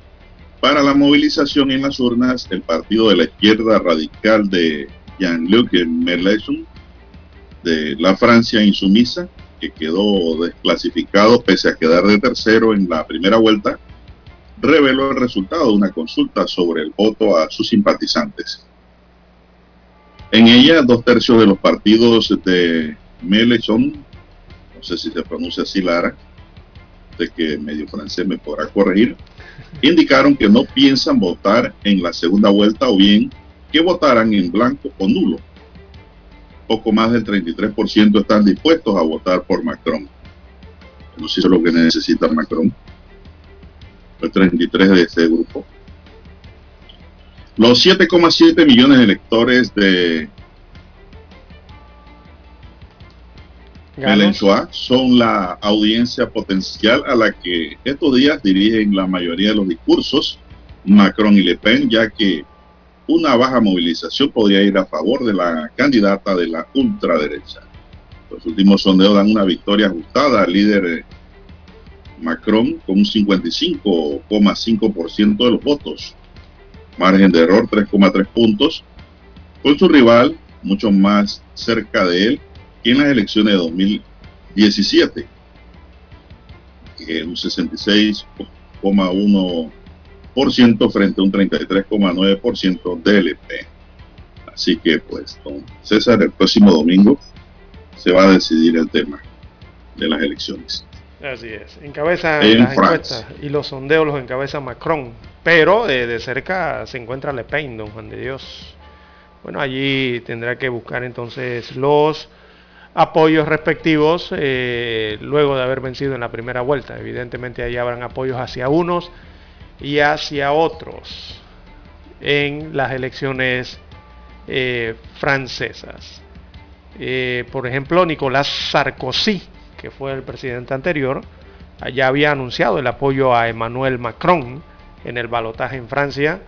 para la movilización en las urnas, el partido de la izquierda radical de Jean-Luc Mélenchon de la Francia insumisa que quedó desclasificado pese a quedar de tercero en la primera vuelta, reveló el resultado de una consulta sobre el voto a sus simpatizantes. En ella, dos tercios de los partidos de Mélenchon, no sé si se pronuncia así Lara, de que medio francés me podrá corregir, indicaron que no piensan votar en la segunda vuelta o bien que votaran en blanco o nulo poco más del 33% están dispuestos a votar por Macron. No sé si es lo que necesita Macron. El 33 de este grupo. Los 7,7 millones de electores de Mélenchon son la audiencia potencial a la que estos días dirigen la mayoría de los discursos Macron y Le Pen, ya que una baja movilización podría ir a favor de la candidata de la ultraderecha. Los últimos sondeos dan una victoria ajustada al líder Macron con un 55,5% de los votos. Margen de error 3,3 puntos. Con su rival mucho más cerca de él que en las elecciones de 2017. Que un 66,1 frente a un 33,9% del EP. Así que pues, don César, el próximo domingo se va a decidir el tema de las elecciones. Así es, encabeza las encuestas y los sondeos los encabeza Macron, pero eh, de cerca se encuentra Le Pen, don Juan de Dios. Bueno, allí tendrá que buscar entonces los apoyos respectivos eh, luego de haber vencido en la primera vuelta. Evidentemente ahí habrán apoyos hacia unos y hacia otros en las elecciones eh, francesas. Eh, por ejemplo, Nicolás Sarkozy, que fue el presidente anterior, ya había anunciado el apoyo a Emmanuel Macron en el balotaje en Francia.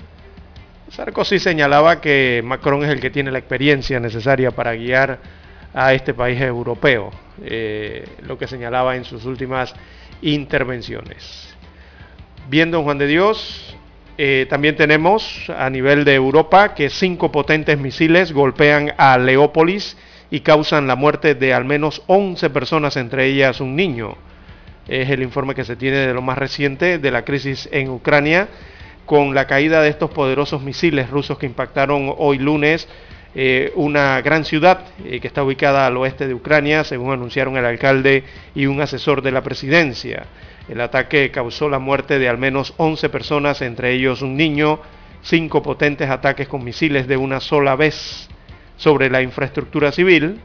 Sarkozy señalaba que Macron es el que tiene la experiencia necesaria para guiar a este país europeo, eh, lo que señalaba en sus últimas intervenciones. Viendo Juan de Dios, eh, también tenemos a nivel de Europa que cinco potentes misiles golpean a Leópolis y causan la muerte de al menos 11 personas, entre ellas un niño. Es el informe que se tiene de lo más reciente de la crisis en Ucrania, con la caída de estos poderosos misiles rusos que impactaron hoy lunes eh, una gran ciudad eh, que está ubicada al oeste de Ucrania, según anunciaron el alcalde y un asesor de la presidencia. El ataque causó la muerte de al menos 11 personas, entre ellos un niño, cinco potentes ataques con misiles de una sola vez sobre la infraestructura civil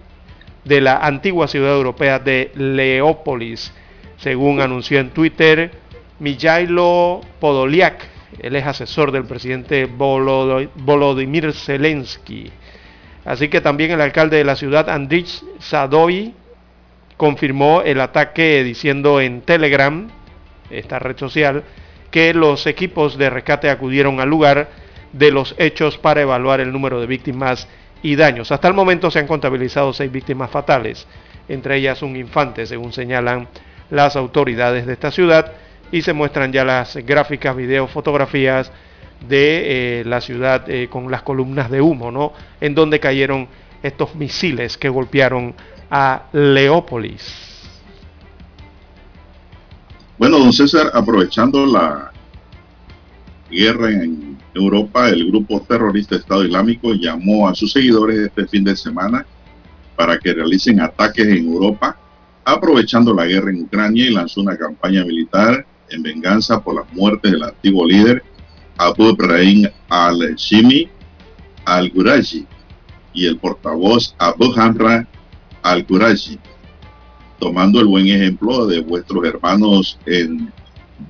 de la antigua ciudad europea de Leópolis, según anunció en Twitter Mijailo Podoliak, él es asesor del presidente Volodymyr Zelensky. Así que también el alcalde de la ciudad, Andrich Sadoy, confirmó el ataque diciendo en Telegram, esta red social, que los equipos de rescate acudieron al lugar de los hechos para evaluar el número de víctimas y daños. Hasta el momento se han contabilizado seis víctimas fatales, entre ellas un infante, según señalan las autoridades de esta ciudad, y se muestran ya las gráficas, videos, fotografías de eh, la ciudad eh, con las columnas de humo, ¿no? En donde cayeron estos misiles que golpearon a Leópolis. Bueno, don César, aprovechando la guerra en Europa, el grupo terrorista Estado Islámico llamó a sus seguidores este fin de semana para que realicen ataques en Europa, aprovechando la guerra en Ucrania y lanzó una campaña militar en venganza por las muertes del antiguo líder Abu Ibrahim al-Shimi al-Guraji y el portavoz Abu Hamra al-Guraji, tomando el buen ejemplo de vuestros hermanos en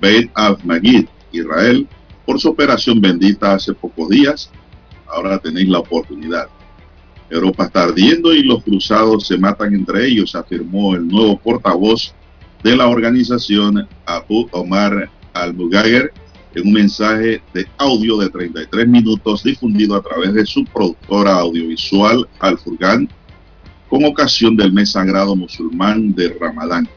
Beit al-Magid, Israel, por su operación bendita hace pocos días. Ahora tenéis la oportunidad. Europa está ardiendo y los cruzados se matan entre ellos, afirmó el nuevo portavoz de la organización Abu Omar al-Mugayer en un mensaje de audio de 33 minutos difundido a través de su productora audiovisual Al Furgan con ocasión del mes sagrado musulmán de Ramadán.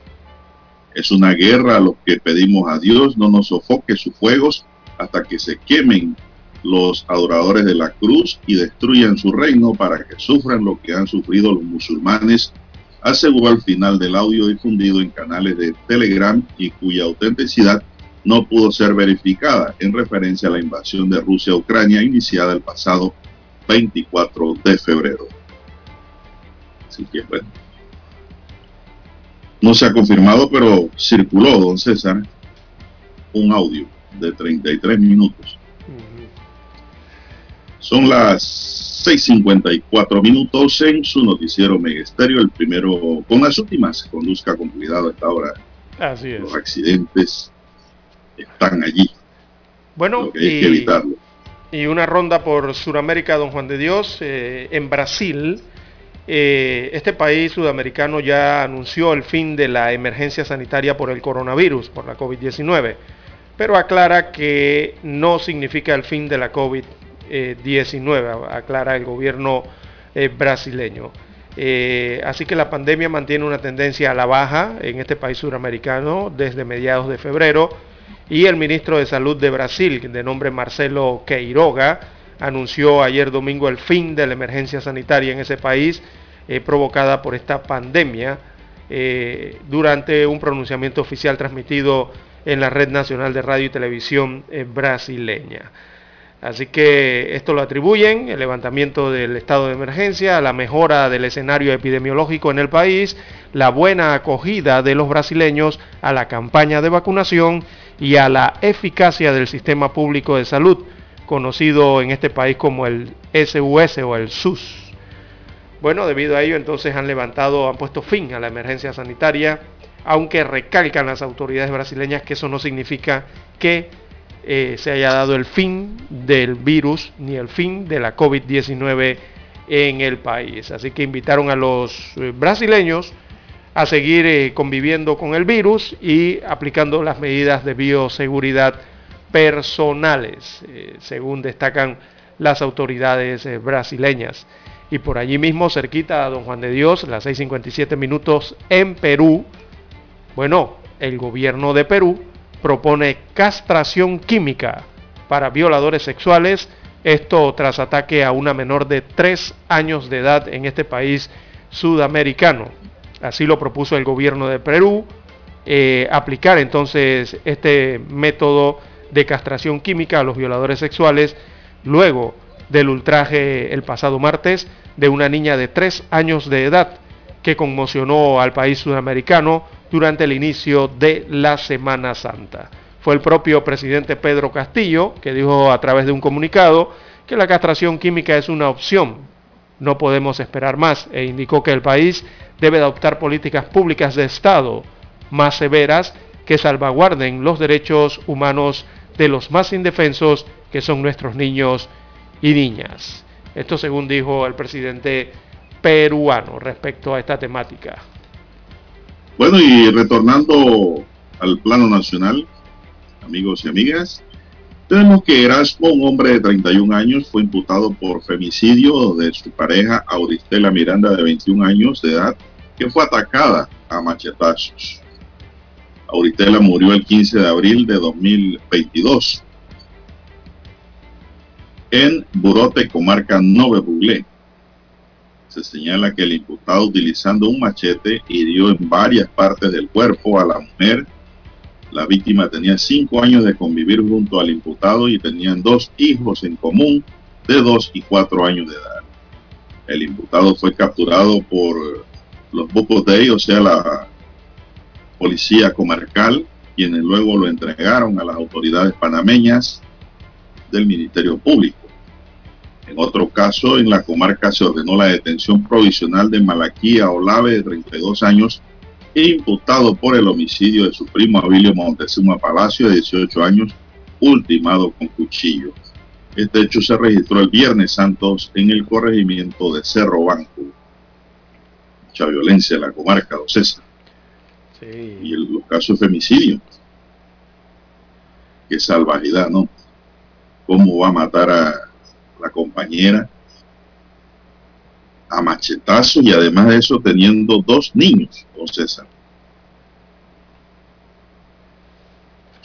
Es una guerra a lo que pedimos a Dios no nos sofoque sus fuegos hasta que se quemen los adoradores de la cruz y destruyan su reino para que sufran lo que han sufrido los musulmanes, aseguró al final del audio difundido en canales de Telegram y cuya autenticidad no pudo ser verificada en referencia a la invasión de Rusia a Ucrania iniciada el pasado 24 de febrero. Así que no se ha confirmado, pero circuló, don César, un audio de 33 minutos. Son las 6.54 minutos en su noticiero Megesterio, el primero con las últimas. Conduzca con cuidado a esta hora. Así es. Los accidentes están allí. Bueno, y, y, una ronda por Sudamérica, don Juan de Dios, eh, en Brasil. Eh, este país sudamericano ya anunció el fin de la emergencia sanitaria por el coronavirus, por la COVID-19, pero aclara que no significa el fin de la COVID-19, aclara el gobierno eh, brasileño. así que la pandemia mantiene una tendencia a la baja en este país sudamericano desde mediados de febrero y el ministro de Salud de Brasil, de nombre Marcelo Queiroga, anunció ayer domingo el fin de la emergencia sanitaria en ese país eh, provocada por esta pandemia eh, durante un pronunciamiento oficial transmitido en la red nacional de radio y televisión eh, brasileña. Así que esto lo atribuyen, el levantamiento del estado de emergencia, la mejora del escenario epidemiológico en el país, la buena acogida de los brasileños a la campaña de vacunación y a la eficacia del sistema público de salud, conocido en este país como el SUS o el SUS. Bueno, debido a ello entonces han levantado, han puesto fin a la emergencia sanitaria, aunque recalcan las autoridades brasileñas que eso no significa que eh, se haya dado el fin del virus ni el fin de la COVID-19 en el país. Así que invitaron a los eh, brasileños a seguir eh, conviviendo con el virus y aplicando las medidas de bioseguridad personales, según destacan las autoridades brasileñas. Y por allí mismo, cerquita a Don Juan de Dios, las 6.57 minutos en Perú, bueno, el gobierno de Perú propone castración química para violadores sexuales, esto tras ataque a una menor de 3 años de edad en este país sudamericano. Así lo propuso el gobierno de Perú, eh, aplicar entonces este método de castración química a los violadores sexuales luego del ultraje el pasado martes de una niña de 3 años de edad que conmocionó al país sudamericano durante el inicio de la Semana Santa. Fue el propio presidente Pedro Castillo que dijo a través de un comunicado que la castración química es una opción. No podemos esperar más e indicó que el país debe adoptar políticas públicas de Estado más severas que salvaguarden los derechos humanos de los más indefensos que son nuestros niños y niñas. Esto según dijo el presidente peruano respecto a esta temática. Bueno, y retornando al plano nacional, amigos y amigas, tenemos que Erasmo, un hombre de 31 años, fue imputado por femicidio de su pareja Auristela Miranda, de 21 años de edad, que fue atacada a machetazos. Auristela murió el 15 de abril de 2022 en Burote, comarca Nove se señala que el imputado utilizando un machete hirió en varias partes del cuerpo a la mujer. La víctima tenía cinco años de convivir junto al imputado y tenían dos hijos en común de dos y cuatro años de edad. El imputado fue capturado por los Bocos de o sea, la policía comarcal, quienes luego lo entregaron a las autoridades panameñas del Ministerio Público. En otro caso, en la comarca se ordenó la detención provisional de Malaquía Olave, de 32 años, imputado por el homicidio de su primo Abilio Montezuma Palacio, de 18 años, ultimado con cuchillo. Este hecho se registró el Viernes Santos en el corregimiento de Cerro Banco. Mucha violencia en la comarca, de César. Y el, los casos de femicidio. Qué salvajidad, ¿no? ¿Cómo va a matar a la compañera a machetazo y además de eso teniendo dos niños, don César.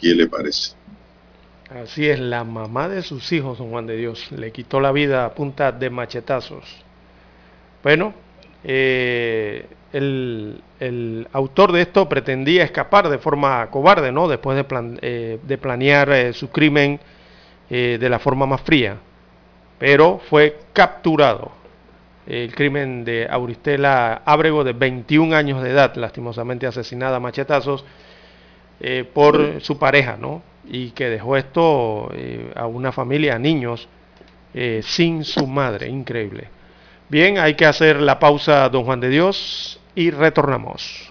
¿Qué le parece? Así es, la mamá de sus hijos, don Juan de Dios, le quitó la vida a punta de machetazos. Bueno, eh, el, autor de esto pretendía escapar de forma cobarde, ¿no? Después de, eh, de planear eh, su crimen de la forma más fría pero fue capturado. El crimen de Auristela Ábrego, de 21 años de edad, lastimosamente asesinada a machetazos eh, por su pareja, ¿no? Y que dejó esto eh, a una familia, a niños, eh, sin su madre. Increíble. Bien, hay que hacer la pausa, don Juan de Dios, y retornamos.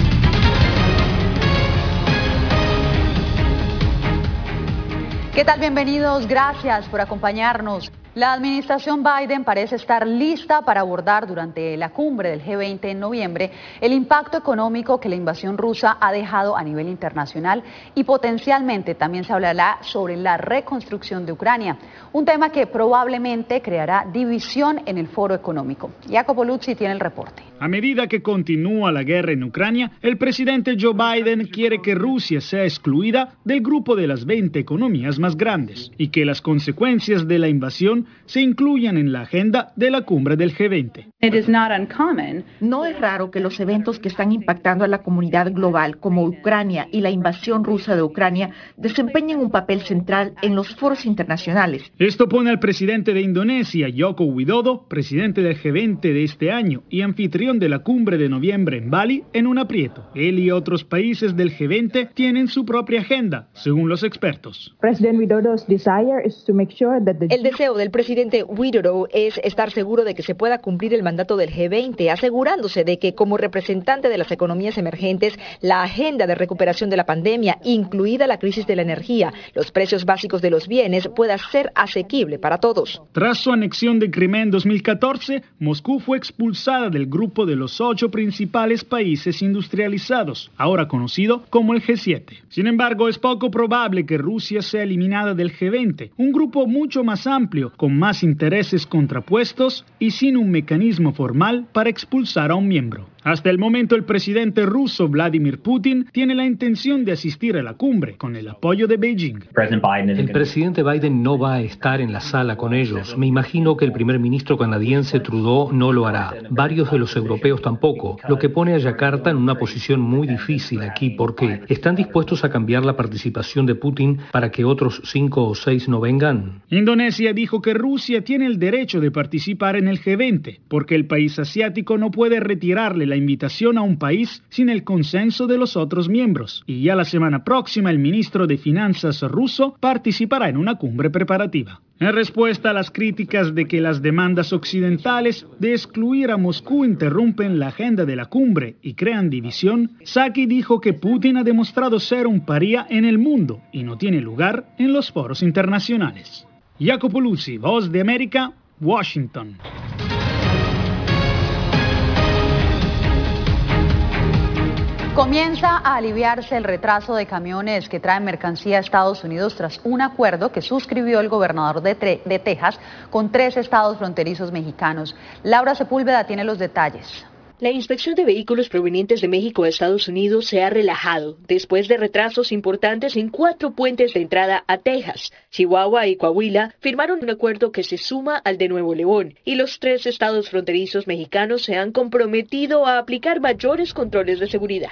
¿Qué tal? Bienvenidos, gracias por acompañarnos. La administración Biden parece estar lista para abordar durante la cumbre del G20 en noviembre el impacto económico que la invasión rusa ha dejado a nivel internacional y potencialmente también se hablará sobre la reconstrucción de Ucrania, un tema que probablemente creará división en el foro económico. Jacopo Luzzi tiene el reporte. A medida que continúa la guerra en Ucrania, el presidente Joe Biden quiere que Rusia sea excluida del grupo de las 20 economías más grandes y que las consecuencias de la invasión se incluyan en la agenda de la cumbre del G20. No es raro que los eventos que están impactando a la comunidad global, como Ucrania y la invasión rusa de Ucrania, desempeñen un papel central en los foros internacionales. Esto pone al presidente de Indonesia, Joko Widodo, presidente del G20 de este año y anfitrión de la cumbre de noviembre en Bali, en un aprieto. Él y otros países del G20 tienen su propia agenda, según los expertos. El deseo del presidente Widodo es estar seguro de que se pueda cumplir el mandato del G20, asegurándose de que como representante de las economías emergentes, la agenda de recuperación de la pandemia, incluida la crisis de la energía, los precios básicos de los bienes, pueda ser asequible para todos. Tras su anexión de Crimea en 2014, Moscú fue expulsada del grupo de los ocho principales países industrializados, ahora conocido como el G7. Sin embargo, es poco probable que Rusia sea eliminada del G20, un grupo mucho más amplio, con más intereses contrapuestos y sin un mecanismo formal para expulsar a un miembro. Hasta el momento el presidente ruso Vladimir Putin tiene la intención de asistir a la cumbre con el apoyo de Beijing. El presidente Biden no va a estar en la sala con ellos. Me imagino que el primer ministro canadiense Trudeau no lo hará. Varios de los europeos tampoco, lo que pone a Yakarta en una posición muy difícil aquí porque están dispuestos a cambiar la participación de Putin para que otros cinco o seis no vengan. Indonesia dijo que Rusia tiene el derecho de participar en el G20 porque el país asiático no puede retirarle la invitación a un país sin el consenso de los otros miembros. Y ya la semana próxima el ministro de Finanzas ruso participará en una cumbre preparativa. En respuesta a las críticas de que las demandas occidentales de excluir a Moscú interrumpen la agenda de la cumbre y crean división, Saki dijo que Putin ha demostrado ser un paría en el mundo y no tiene lugar en los foros internacionales. Jacopo Luzzi, Voz de América, Washington. Comienza a aliviarse el retraso de camiones que traen mercancía a Estados Unidos tras un acuerdo que suscribió el gobernador de, de Texas con tres estados fronterizos mexicanos. Laura Sepúlveda tiene los detalles. La inspección de vehículos provenientes de México a Estados Unidos se ha relajado después de retrasos importantes en cuatro puentes de entrada a Texas. Chihuahua y Coahuila firmaron un acuerdo que se suma al de Nuevo León y los tres estados fronterizos mexicanos se han comprometido a aplicar mayores controles de seguridad.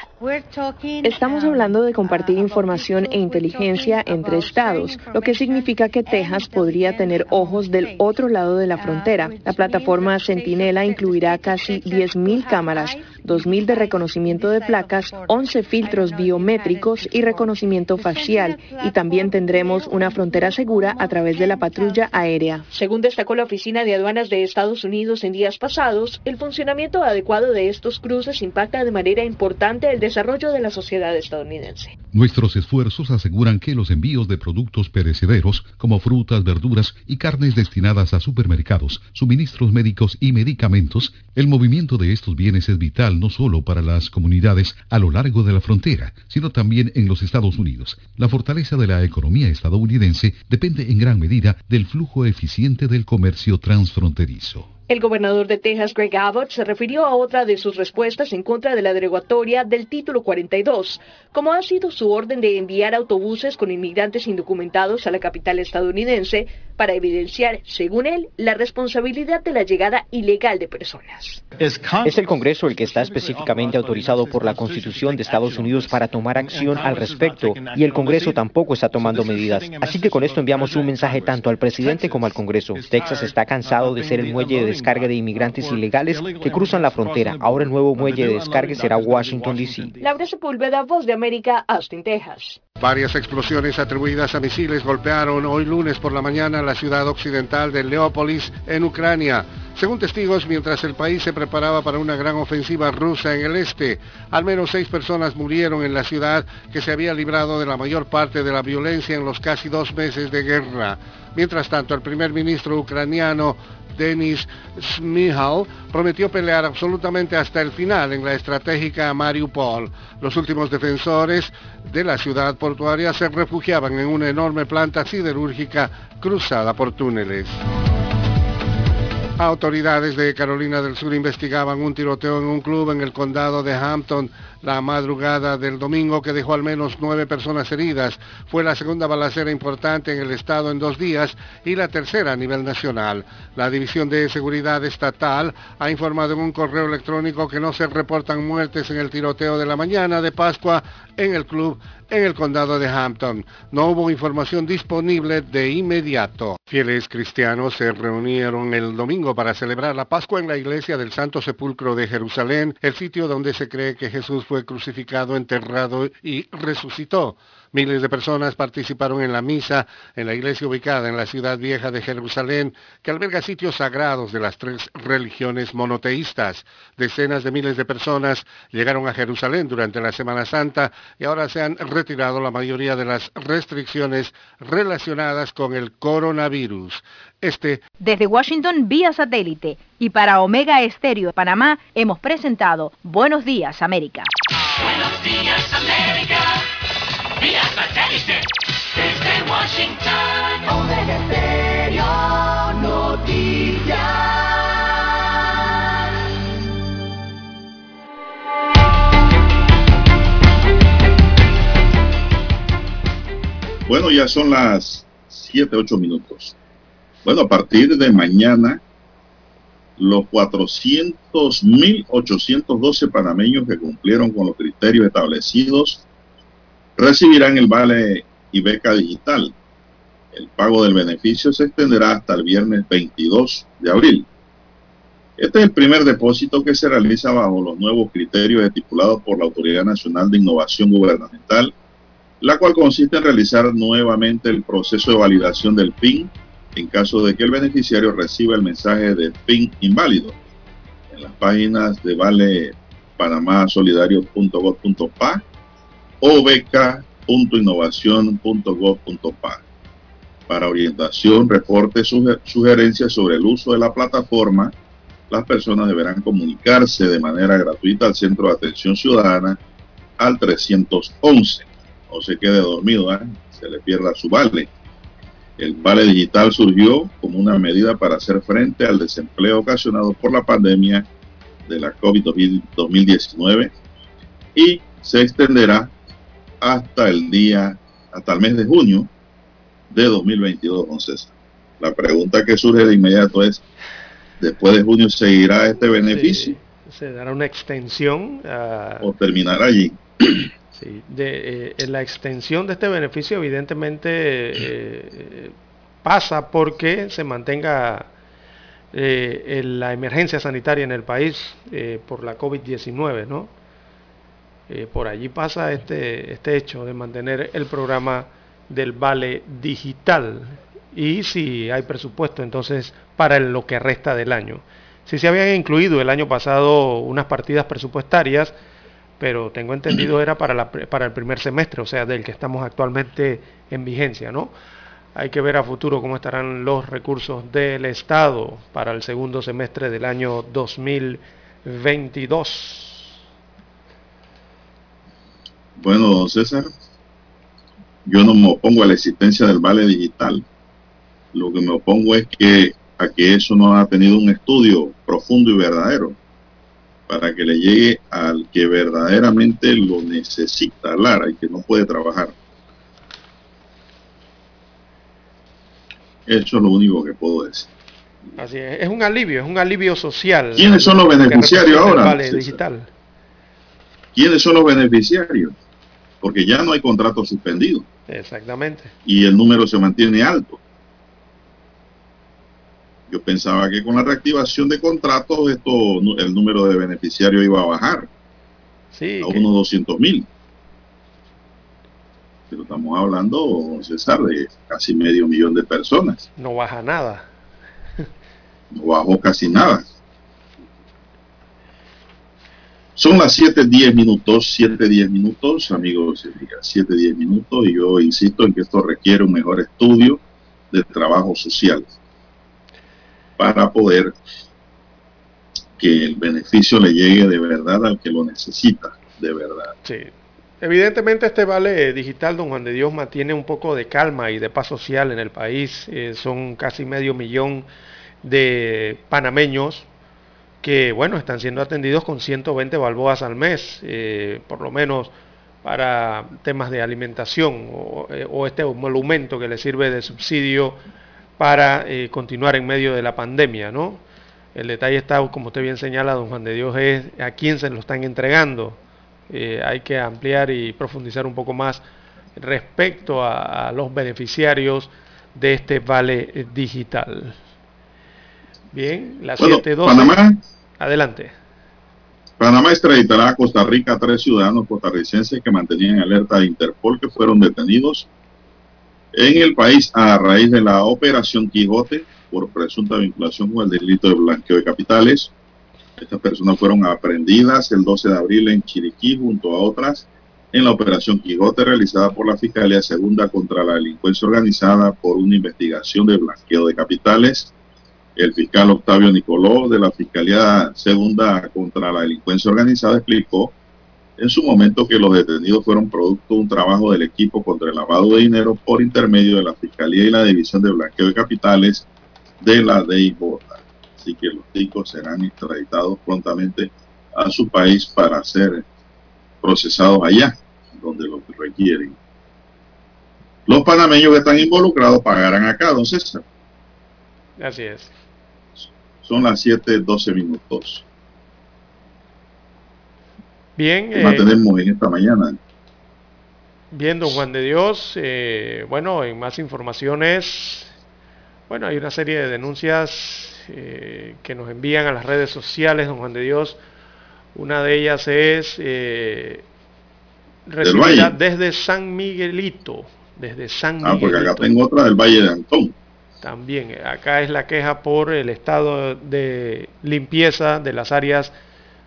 Estamos hablando de compartir información e inteligencia entre estados, lo que significa que Texas podría tener ojos del otro lado de la frontera. La plataforma Centinela incluirá casi 10.000 cámaras, 2.000 de reconocimiento de placas, 11 filtros biométricos y reconocimiento facial, y también tendremos una frontera segura a través de la patrulla aérea. Según destacó la Oficina de Aduanas de Estados Unidos en días pasados, el funcionamiento adecuado de estos cruces impacta de manera importante el desarrollo de la sociedad estadounidense. Nuestros esfuerzos aseguran que los envíos de productos perecederos como frutas, verduras y carnes destinadas a supermercados, suministros médicos y medicamentos, el movimiento de estos bienes es vital no solo para las comunidades a lo largo de la frontera, sino también en los Estados Unidos. La fortaleza de la economía estadounidense depende en gran medida del flujo eficiente del comercio transfronterizo. El gobernador de Texas, Greg Abbott, se refirió a otra de sus respuestas en contra de la derogatoria del título 42, como ha sido su orden de enviar autobuses con inmigrantes indocumentados a la capital estadounidense para evidenciar, según él, la responsabilidad de la llegada ilegal de personas. Es el Congreso el que está específicamente autorizado por la Constitución de Estados Unidos para tomar acción al respecto y el Congreso tampoco está tomando medidas. Así que con esto enviamos un mensaje tanto al presidente como al Congreso. Texas está cansado de ser el muelle de descarga de inmigrantes ilegales que cruzan la frontera. Ahora el nuevo muelle de descarga será Washington, D.C. Laura Sepúlveda, Voz de América, Austin, Texas. Varias explosiones atribuidas a misiles golpearon hoy lunes por la mañana la ciudad occidental de Leópolis, en Ucrania. según testigos, mientras el país se preparaba para una gran ofensiva rusa en el este. Al menos seis personas murieron en la ciudad que se había librado de la mayor parte de la violencia en los casi dos meses de guerra. Mientras tanto, el primer ministro ucraniano Denis Smihal prometió pelear absolutamente hasta el final en la estratégica Mariupol. Los últimos defensores de la ciudad portuaria se refugiaban en una enorme planta siderúrgica cruzada por túneles. Autoridades de Carolina del Sur investigaban un tiroteo en un club en el condado de Hampton la madrugada del domingo que dejó al menos nueve personas heridas. Fue la segunda balacera importante en el estado en dos días y la tercera a nivel nacional. La División de Seguridad Estatal ha informado en un correo electrónico que no se reportan muertes en el tiroteo de la mañana de Pascua en el club en el condado de Hampton. No hubo información disponible de inmediato. Fieles cristianos se reunieron el domingo para celebrar la Pascua en la iglesia del Santo Sepulcro de Jerusalén, el sitio donde se cree que Jesús fue crucificado, enterrado y resucitó. Miles de personas participaron en la misa en la iglesia ubicada en la ciudad vieja de Jerusalén, que alberga sitios sagrados de las tres religiones monoteístas. Decenas de miles de personas llegaron a Jerusalén durante la Semana Santa y ahora se han retirado la mayoría de las restricciones relacionadas con el coronavirus. Este Desde Washington vía satélite y para Omega Estéreo de Panamá hemos presentado Buenos Días América. Buenos días, América. Vía satélite. Desde Washington. Omega Noticias. Bueno, ya son las 7, 8 minutos. Bueno, a partir de mañana, los 400.812 panameños que cumplieron con los criterios establecidos recibirán el vale y beca digital. El pago del beneficio se extenderá hasta el viernes 22 de abril. Este es el primer depósito que se realiza bajo los nuevos criterios estipulados por la Autoridad Nacional de Innovación Gubernamental, la cual consiste en realizar nuevamente el proceso de validación del PIN en caso de que el beneficiario reciba el mensaje de PIN inválido. En las páginas de vale panamásolidario.gov.pa o beca.innovación.gov.pa. Para orientación, reporte, suge- sugerencias sobre el uso de la plataforma, las personas deberán comunicarse de manera gratuita al Centro de Atención Ciudadana al 311. No se quede dormido, ¿eh? se le pierda su vale. El vale digital surgió como una medida para hacer frente al desempleo ocasionado por la pandemia de la COVID-2019 y se extenderá hasta el día, hasta el mes de junio de 2022, don César. La pregunta que surge de inmediato es, ¿después de junio seguirá este beneficio Se dará una extensión a, o terminará allí? Sí, de, eh, la extensión de este beneficio evidentemente eh, pasa porque se mantenga eh, la emergencia sanitaria en el país eh, por la COVID-19, ¿no? Eh, por allí pasa este, este hecho de mantener el programa del vale digital y si hay presupuesto entonces para lo que resta del año. Si se habían incluido el año pasado unas partidas presupuestarias, pero tengo entendido era para, la, para el primer semestre, o sea, del que estamos actualmente en vigencia, ¿no? Hay que ver a futuro cómo estarán los recursos del Estado para el segundo semestre del año 2022. Bueno, don César, yo no me opongo a la existencia del vale digital. Lo que me opongo es que a que eso no ha tenido un estudio profundo y verdadero para que le llegue al que verdaderamente lo necesita, Lara, y que no puede trabajar. Eso es lo único que puedo decir. Así es, es un alivio, es un alivio social. ¿Quiénes son los beneficiarios ahora, Vale digital. ¿Quiénes son los beneficiarios? Porque ya no hay contrato suspendido Exactamente. y el número se mantiene alto. Yo pensaba que con la reactivación de contratos esto, el número de beneficiarios iba a bajar Sí, a que- unos 200 mil. Pero estamos hablando, César, de casi medio millón de personas. no baja nada. no bajó casi nada. Son las 7.10 minutos, 7.10 minutos, amigos, 7.10 minutos, y yo insisto en que esto requiere un mejor estudio de trabajo social para poder que el beneficio le llegue de verdad al que lo necesita, de verdad. Sí. Evidentemente este vale digital, don Juan de Dios, mantiene un poco de calma y de paz social en el país. Eh, son casi medio millón de panameños que, bueno, están siendo atendidos con 120 balboas al mes, eh, por lo menos para temas de alimentación o, eh, este monumento que le sirve de subsidio para eh, continuar en medio de la pandemia, ¿no? El detalle está, como usted bien señala, don Juan de Dios, es a quién se lo están entregando. Hay que ampliar y profundizar un poco más respecto a los beneficiarios de este vale digital. Bien, las Bueno, 7.12. Panamá, Adelante. Panamá extraditará a Costa Rica a tres ciudadanos costarricenses que mantenían en alerta de Interpol que fueron detenidos en el país a raíz de la Operación Quijote por presunta vinculación con el delito de blanqueo de capitales. Estas personas fueron aprendidas el 12 de abril en Chiriquí junto a otras en la Operación Quijote realizada por la Fiscalía Segunda contra la Delincuencia Organizada por una investigación de blanqueo de capitales. El fiscal Octavio Nicoló de la Fiscalía Segunda contra la Delincuencia Organizada explicó en su momento que los detenidos fueron producto de un trabajo del equipo contra el lavado de dinero por intermedio de la Fiscalía y la División de Blanqueo de Capitales de la DIJ. Así que los ticos serán extraditados prontamente a su país para ser procesados allá, donde lo requieren. Los panameños que están involucrados pagarán acá, don César. Así es. Son las 7:12 minutos. Bien. ¿Qué más eh, tenemos en esta mañana? Bien, don Juan de Dios. eh, bueno, en más informaciones, bueno, hay una serie de denuncias eh, que nos envían a las redes sociales, don Juan de Dios. Una de ellas es eh, recibida desde San Miguelito, desde San Ah, porque Miguelito. acá tengo otra del Valle de Antón. También, acá es la queja por el estado de limpieza de las áreas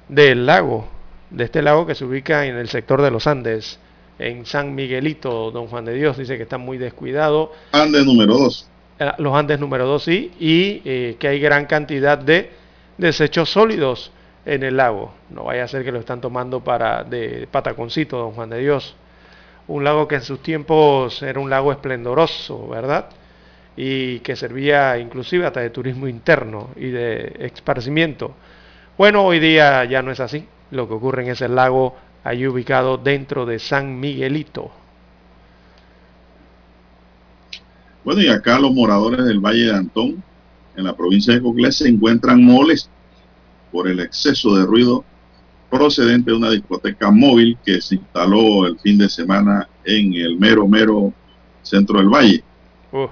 del lago, de este lago que se ubica en el sector de los Andes, en San Miguelito, don Juan de Dios, dice que está muy descuidado. Ande número 2. Eh, Los Andes número 2 sí, y eh, que hay gran cantidad de desechos sólidos en el lago. No vaya a ser que lo están tomando para de pataconcito, don Juan de Dios. Un lago que en sus tiempos era un lago esplendoroso, ¿verdad? Y que servía inclusive hasta de turismo interno y de esparcimiento. Bueno, hoy día ya no es así. Lo que ocurre en ese lago allí ubicado dentro de San Miguelito. Bueno, y acá los moradores del Valle de Antón, en la provincia de Coclé, se encuentran molestos por el exceso de ruido procedente de una discoteca móvil que se instaló el fin de semana en el mero, mero centro del Valle. Uh,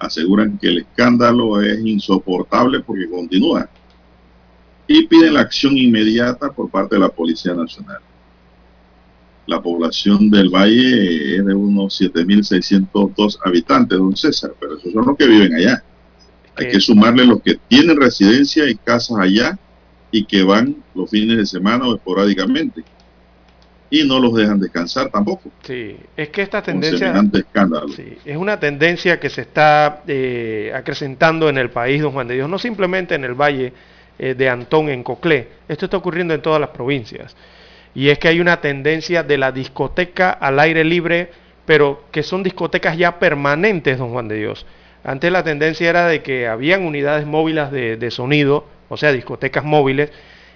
Aseguran que el escándalo es insoportable porque continúa y piden la acción inmediata por parte de la Policía Nacional. La población del valle es de unos 7.602 habitantes, don César, pero esos son los que viven allá. Hay que sumarle los que tienen residencia y casas allá y que van los fines de semana o esporádicamente. Y no los dejan descansar tampoco. sí, es que esta tendencia... escándalo. Sí, es una tendencia que se está eh, acrecentando en el país, don Juan de Dios, no simplemente en el valle eh, de Antón, en Coclé. Esto está ocurriendo en todas las provincias. Y es que hay una tendencia de la discoteca al aire libre, pero que son discotecas ya permanentes, don Juan de Dios. Antes la tendencia era de que habían unidades móviles de, de sonido, o sea, discotecas móviles,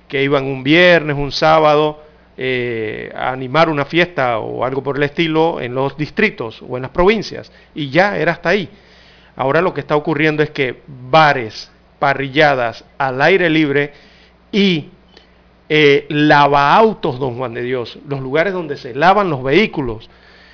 que iban un viernes, un sábado, eh, animar una fiesta o algo por el estilo en los distritos o en las provincias. Y ya era hasta ahí. Ahora lo que está ocurriendo es que bares, parrilladas al aire libre y eh, lavaautos, don Juan de Dios, los lugares donde se lavan los vehículos,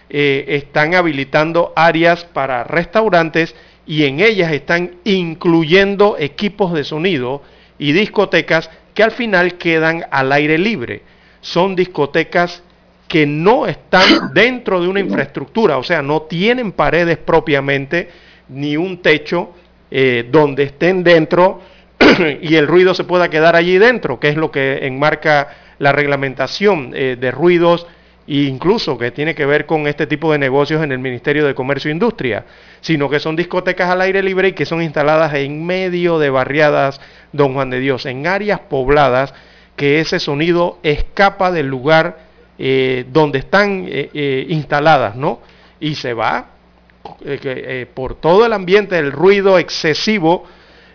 eh, están habilitando áreas para restaurantes y en ellas están incluyendo equipos de sonido y discotecas que al final quedan al aire libre. Son discotecas que no están dentro de una infraestructura, o sea, no tienen paredes propiamente, ni un techo eh, donde estén dentro y el ruido se pueda quedar allí dentro, que es lo que enmarca la reglamentación eh, de ruidos e incluso que tiene que ver con este tipo de negocios en el Ministerio de Comercio e Industria, sino que son discotecas al aire libre y que son instaladas en medio de barriadas Don Juan de Dios, en áreas pobladas, que ese sonido escapa del lugar eh, donde están eh, instaladas, ¿no? Y se va por todo el ambiente, el ruido excesivo,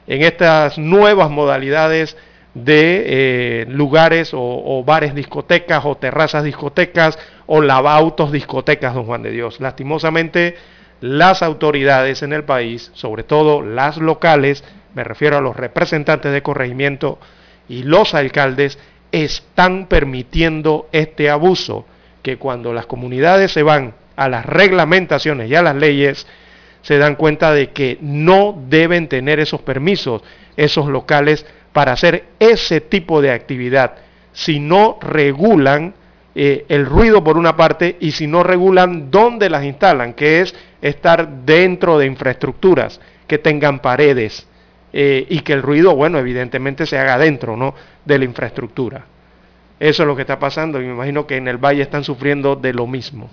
en estas nuevas modalidades de eh, lugares o, bares discotecas o terrazas discotecas o lavautos discotecas, don Juan de Dios. Lastimosamente, las autoridades en el país, sobre todo las locales, me refiero a los representantes de corregimiento y los alcaldes, están permitiendo este abuso, que cuando las comunidades se van a las reglamentaciones y a las leyes, se dan cuenta de que no deben tener esos permisos, esos locales, para hacer ese tipo de actividad, si no regulan eh, el ruido por una parte y si no regulan dónde las instalan, que es estar dentro de infraestructuras que tengan paredes eh, y que el ruido, bueno, evidentemente se haga dentro ¿no? de la infraestructura. Eso es lo que está pasando y me imagino que en el valle están sufriendo de lo mismo.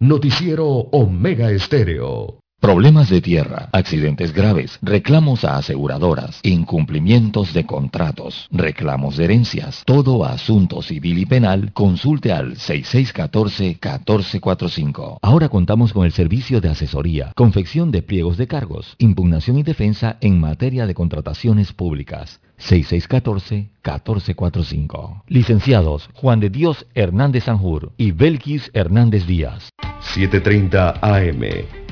Noticiero Omega Estéreo. Problemas de tierra, accidentes graves, reclamos a aseguradoras, incumplimientos de contratos, reclamos de herencias, todo asunto civil y penal, consulte al 6614-1445. Ahora contamos con el servicio de asesoría, confección de pliegos de cargos, impugnación y defensa en materia de contrataciones públicas. 6614-1445. Licenciados Juan de Dios Hernández Sanjur y Belkis Hernández Díaz. 730 AM.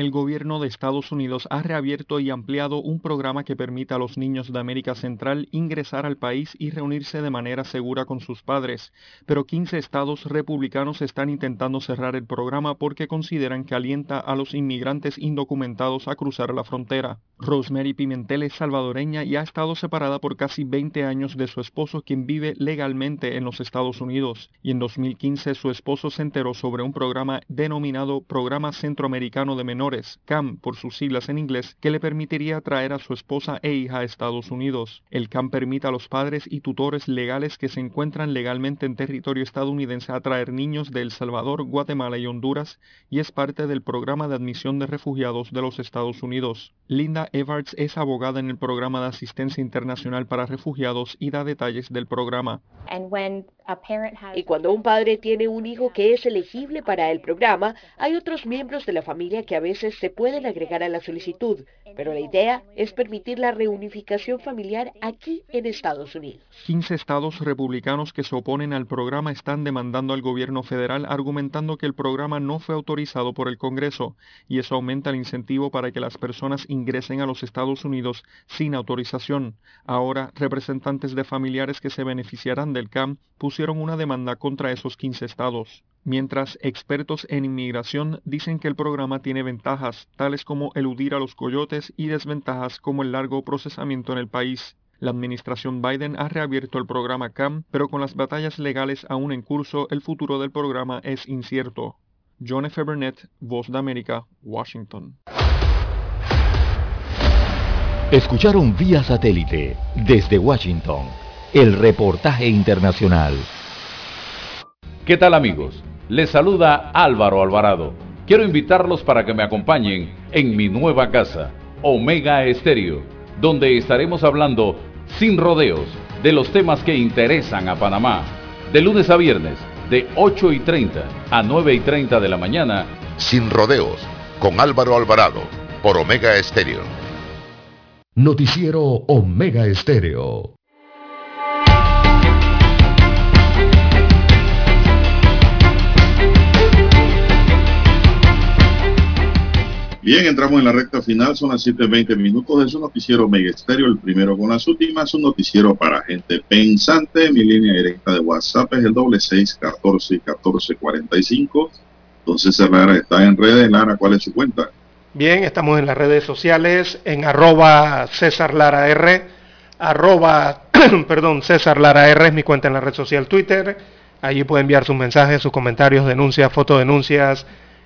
El gobierno de Estados Unidos ha reabierto y ampliado un programa que permite a los niños de América Central ingresar al país y reunirse de manera segura con sus padres, pero 15 estados republicanos están intentando cerrar el programa porque consideran que alienta a los inmigrantes indocumentados a cruzar la frontera. Rosemary Pimentel es salvadoreña y ha estado separada por casi 20 años de su esposo quien vive legalmente en los Estados Unidos, y en 2015 su esposo se enteró sobre un programa denominado Programa Centroamericano de Menores CAM por sus siglas en inglés, que le permitiría traer a su esposa e hija a Estados Unidos. El CAM permite a los padres y tutores legales que se encuentran legalmente en territorio estadounidense a traer niños de El Salvador, Guatemala y Honduras y es parte del programa de admisión de refugiados de los Estados Unidos. Linda Evarts es abogada en el programa de asistencia internacional para refugiados y da detalles del programa. Y cuando un padre tiene un hijo que es elegible para el programa, hay otros miembros de la familia que a veces se pueden agregar a la solicitud, pero la idea es permitir la reunificación familiar aquí en Estados Unidos. 15 estados republicanos que se oponen al programa están demandando al gobierno federal argumentando que el programa no fue autorizado por el Congreso y eso aumenta el incentivo para que las personas ingresen a los Estados Unidos sin autorización. Ahora, representantes de familiares que se beneficiarán del CAM pusieron una demanda contra esos 15 estados mientras expertos en inmigración dicen que el programa tiene ventajas, tales como eludir a los coyotes y desventajas como el largo procesamiento en el país. La administración Biden ha reabierto el programa CAM, pero con las batallas legales aún en curso, el futuro del programa es incierto. John F. Burnett, Voz de América, Washington. Escucharon vía satélite desde Washington el reportaje internacional. ¿Qué tal amigos? Les saluda Álvaro Alvarado. Quiero invitarlos para que me acompañen en mi nueva casa, Omega Estéreo, donde estaremos hablando sin rodeos de los temas que interesan a Panamá. De lunes a viernes, de 8 y 30 a 9 y 30 de la mañana. Sin rodeos, con Álvaro Alvarado, por Omega Estéreo. Noticiero Omega Estéreo. Bien, entramos en la recta final, son las 7.20 minutos de su noticiero Mega Estéreo, el primero con las últimas, un noticiero para gente pensante. Mi línea directa de WhatsApp es el doble seis catorce catorce cuarenta y cinco. Entonces Lara está en redes. Lara, ¿cuál es su cuenta? Bien, estamos en las redes sociales, en arroba César Lara R, arroba, perdón, César Lara R es mi cuenta en la red social Twitter. Allí puede enviar sus mensajes, sus comentarios, denuncias, fotodenuncias,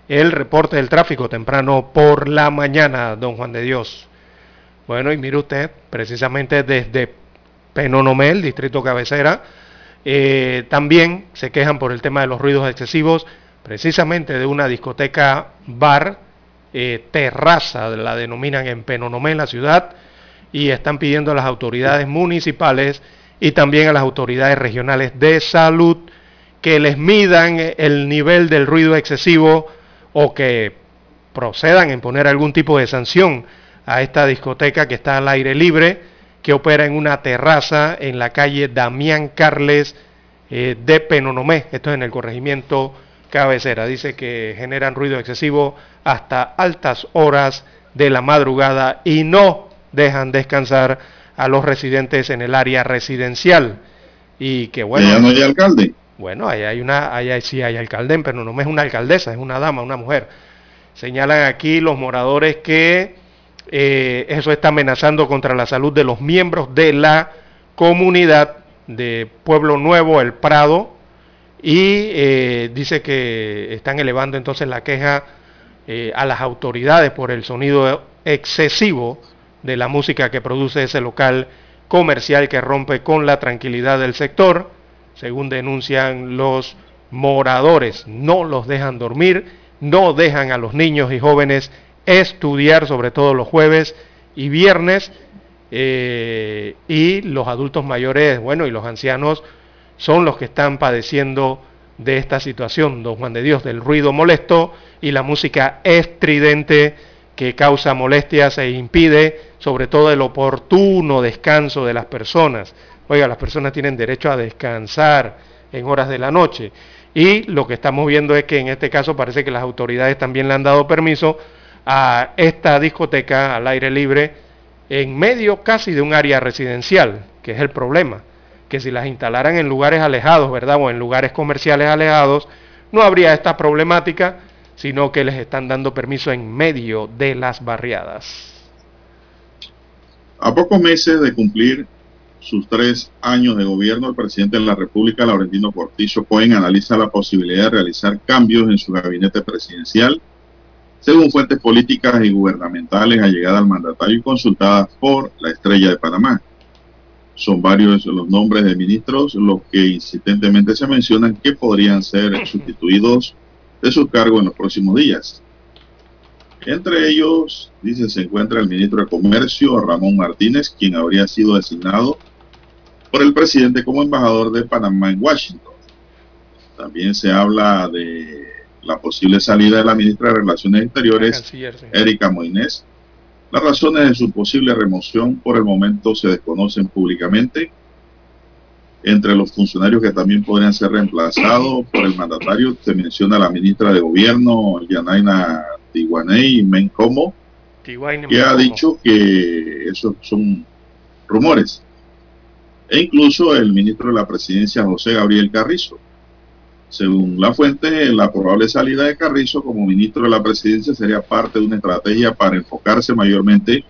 el reporte del tráfico temprano por la mañana, don Juan de Dios. Bueno, y mire usted, precisamente desde Penonomel, distrito cabecera, eh, también se quejan por el tema de los ruidos excesivos, precisamente de una discoteca bar, eh, terraza, la denominan en Penonomel, la ciudad, y están pidiendo a las autoridades municipales y también a las autoridades regionales de salud que les midan el nivel del ruido excesivo o que procedan en poner algún tipo de sanción a esta discoteca que está al aire libre, que opera en una terraza en la calle Damián Carles eh, de Penonomé, esto es en el corregimiento cabecera. Dice que generan ruido excesivo hasta altas horas de la madrugada y no dejan descansar a los residentes en el área residencial. Y que bueno. Ya no hay alcalde. Bueno, ahí hay una, ahí sí hay alcalde, pero no es una alcaldesa, es una dama, una mujer. Señalan aquí los moradores que eh, eso está amenazando contra la salud de los miembros de la comunidad de Pueblo Nuevo, El Prado, y eh, dice que están elevando entonces la queja eh, a las autoridades por el sonido excesivo de la música que produce ese local comercial que rompe con la tranquilidad del sector según denuncian los moradores. No los dejan dormir, no dejan a los niños y jóvenes estudiar, sobre todo los jueves y viernes, eh, y los adultos mayores, bueno, y los ancianos son los que están padeciendo de esta situación, don Juan de Dios, del ruido molesto y la música estridente que causa molestias e impide sobre todo el oportuno descanso de las personas. Oiga, las personas tienen derecho a descansar en horas de la noche. Y lo que estamos viendo es que en este caso parece que las autoridades también le han dado permiso a esta discoteca al aire libre en medio casi de un área residencial, que es el problema, que si las instalaran en lugares alejados, ¿verdad? O en lugares comerciales alejados, no habría esta problemática, sino que les están dando permiso en medio de las barriadas. A pocos meses de cumplir sus tres años de gobierno, el presidente de la República, Laurentino Cortizo Cohen, analiza la posibilidad de realizar cambios en su gabinete presidencial, según fuentes políticas y gubernamentales allegadas al mandatario y consultadas por la estrella de Panamá. Son varios los nombres de ministros los que insistentemente se mencionan que podrían ser sustituidos de su cargo en los próximos días. Entre ellos, dice, se encuentra el ministro de Comercio, Ramón Martínez, quien habría sido designado por el presidente como embajador de Panamá en Washington. También se habla de la posible salida de la ministra de Relaciones Exteriores, Erika Moines. Las razones de su posible remoción por el momento se desconocen públicamente. Entre los funcionarios que también podrían ser reemplazados por el mandatario se menciona la ministra de Gobierno, Yanaina Tiguaney Mencomo, que ha dicho que esos son rumores e incluso el ministro de la presidencia, José Gabriel Carrizo. Según la fuente, la probable salida de Carrizo como ministro de la presidencia sería parte de una estrategia para enfocarse mayormente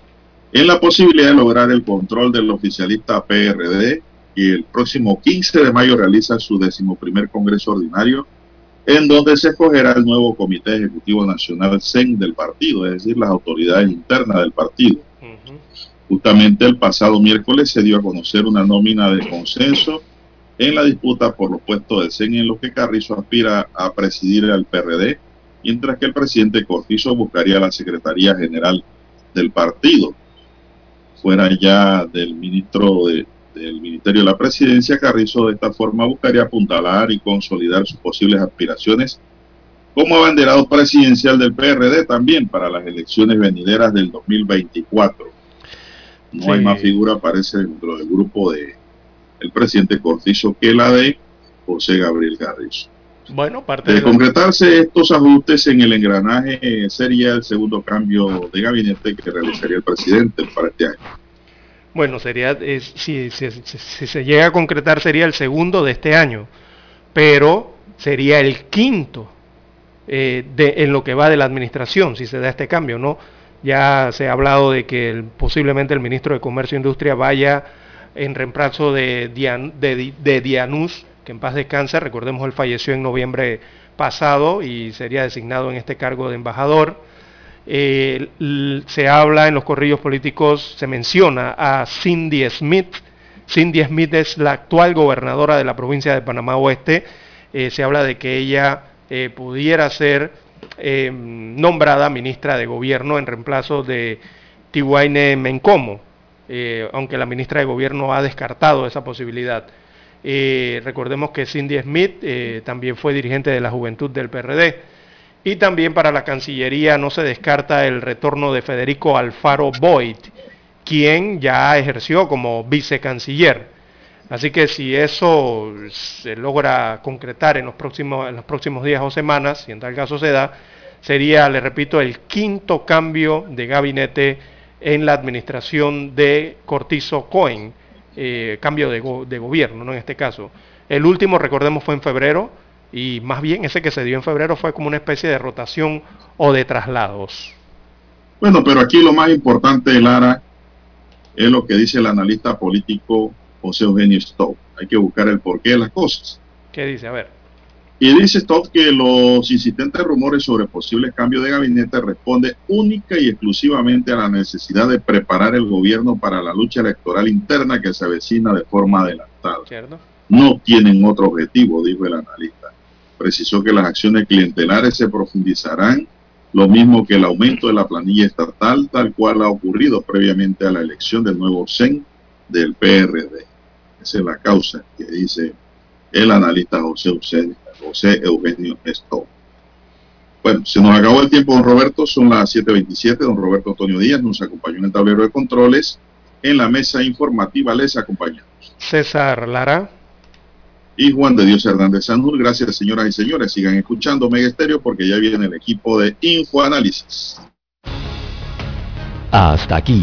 en la posibilidad de lograr el control del oficialista PRD y el próximo 15 de mayo realiza su decimoprimer Congreso Ordinario en donde se escogerá el nuevo Comité Ejecutivo Nacional CEN del partido, es decir, las autoridades internas del partido. Justamente el pasado miércoles se dio a conocer una nómina de consenso en la disputa por los puestos del CEN en lo que Carrizo aspira a presidir al PRD, mientras que el presidente Cortizo buscaría la Secretaría General del partido. Fuera ya del ministro del Ministerio de la Presidencia, Carrizo de esta forma buscaría apuntalar y consolidar sus posibles aspiraciones como abanderado presidencial del PRD también para las elecciones venideras del 2024. No hay más figura, parece, dentro del grupo de el presidente Cortizo que la de José Gabriel Carrizo. Bueno, parte de, concretarse estos ajustes en el engranaje sería el segundo cambio de gabinete que realizaría el presidente para este año. Bueno, sería si, se llega a concretar sería el segundo de este año, pero sería el quinto eh, de, en lo que va de la administración si se da este cambio, ¿no? Ya se ha hablado de que posiblemente el ministro de Comercio e Industria vaya en reemplazo de, de, Dianus, que en paz descansa, recordemos él falleció en noviembre pasado y sería designado en este cargo de embajador. Eh, se habla en los corrillos políticos, se menciona a Cindy Smith. Cindy Smith es la actual gobernadora de la provincia de Panamá Oeste. Eh, se habla de que ella eh, pudiera ser eh, nombrada ministra de Gobierno en reemplazo de Tiwaine Mencomo, eh, aunque la ministra de Gobierno ha descartado esa posibilidad. Eh, recordemos que Cindy Smith también fue dirigente de la Juventud del PRD. Y también para la Cancillería no se descarta el retorno de Federico Alfaro Boyd, quien ya ejerció como vicecanciller. Así que si eso se logra concretar en los próximos, en los próximos días o semanas, si en tal caso se da, sería, le repito, el quinto cambio de gabinete en la administración de Cortizo Cohen, eh, cambio de, gobierno, ¿no? en este caso. El último, recordemos, fue en febrero, y más bien ese que se dio en febrero fue como una especie de rotación o de traslados. Bueno, pero aquí lo más importante, Lara, es lo que dice el analista político José Eugenio Stott. Hay que buscar el porqué de las cosas. ¿Qué dice? A ver. Y dice Stott que los insistentes rumores sobre posibles cambios de gabinete responden única y exclusivamente a la necesidad de preparar el gobierno para la lucha electoral interna que se avecina de forma adelantada. No tienen otro objetivo, dijo el analista. Precisó que las acciones clientelares se profundizarán, lo mismo que el aumento de la planilla estatal, tal cual ha ocurrido previamente a la elección del nuevo CEN del PRD. Esa es la causa que dice el analista José, José Eugenio Esto. Bueno, se nos acabó el tiempo, don Roberto. Son las 7.27. Don Roberto Antonio Díaz nos acompañó en el tablero de controles. En la mesa informativa les acompañamos. César Lara. Y Juan de Dios Hernández Sanjur. Gracias, señoras y señores. Sigan escuchando Mega Estéreo porque ya viene el equipo de Infoanálisis. Hasta aquí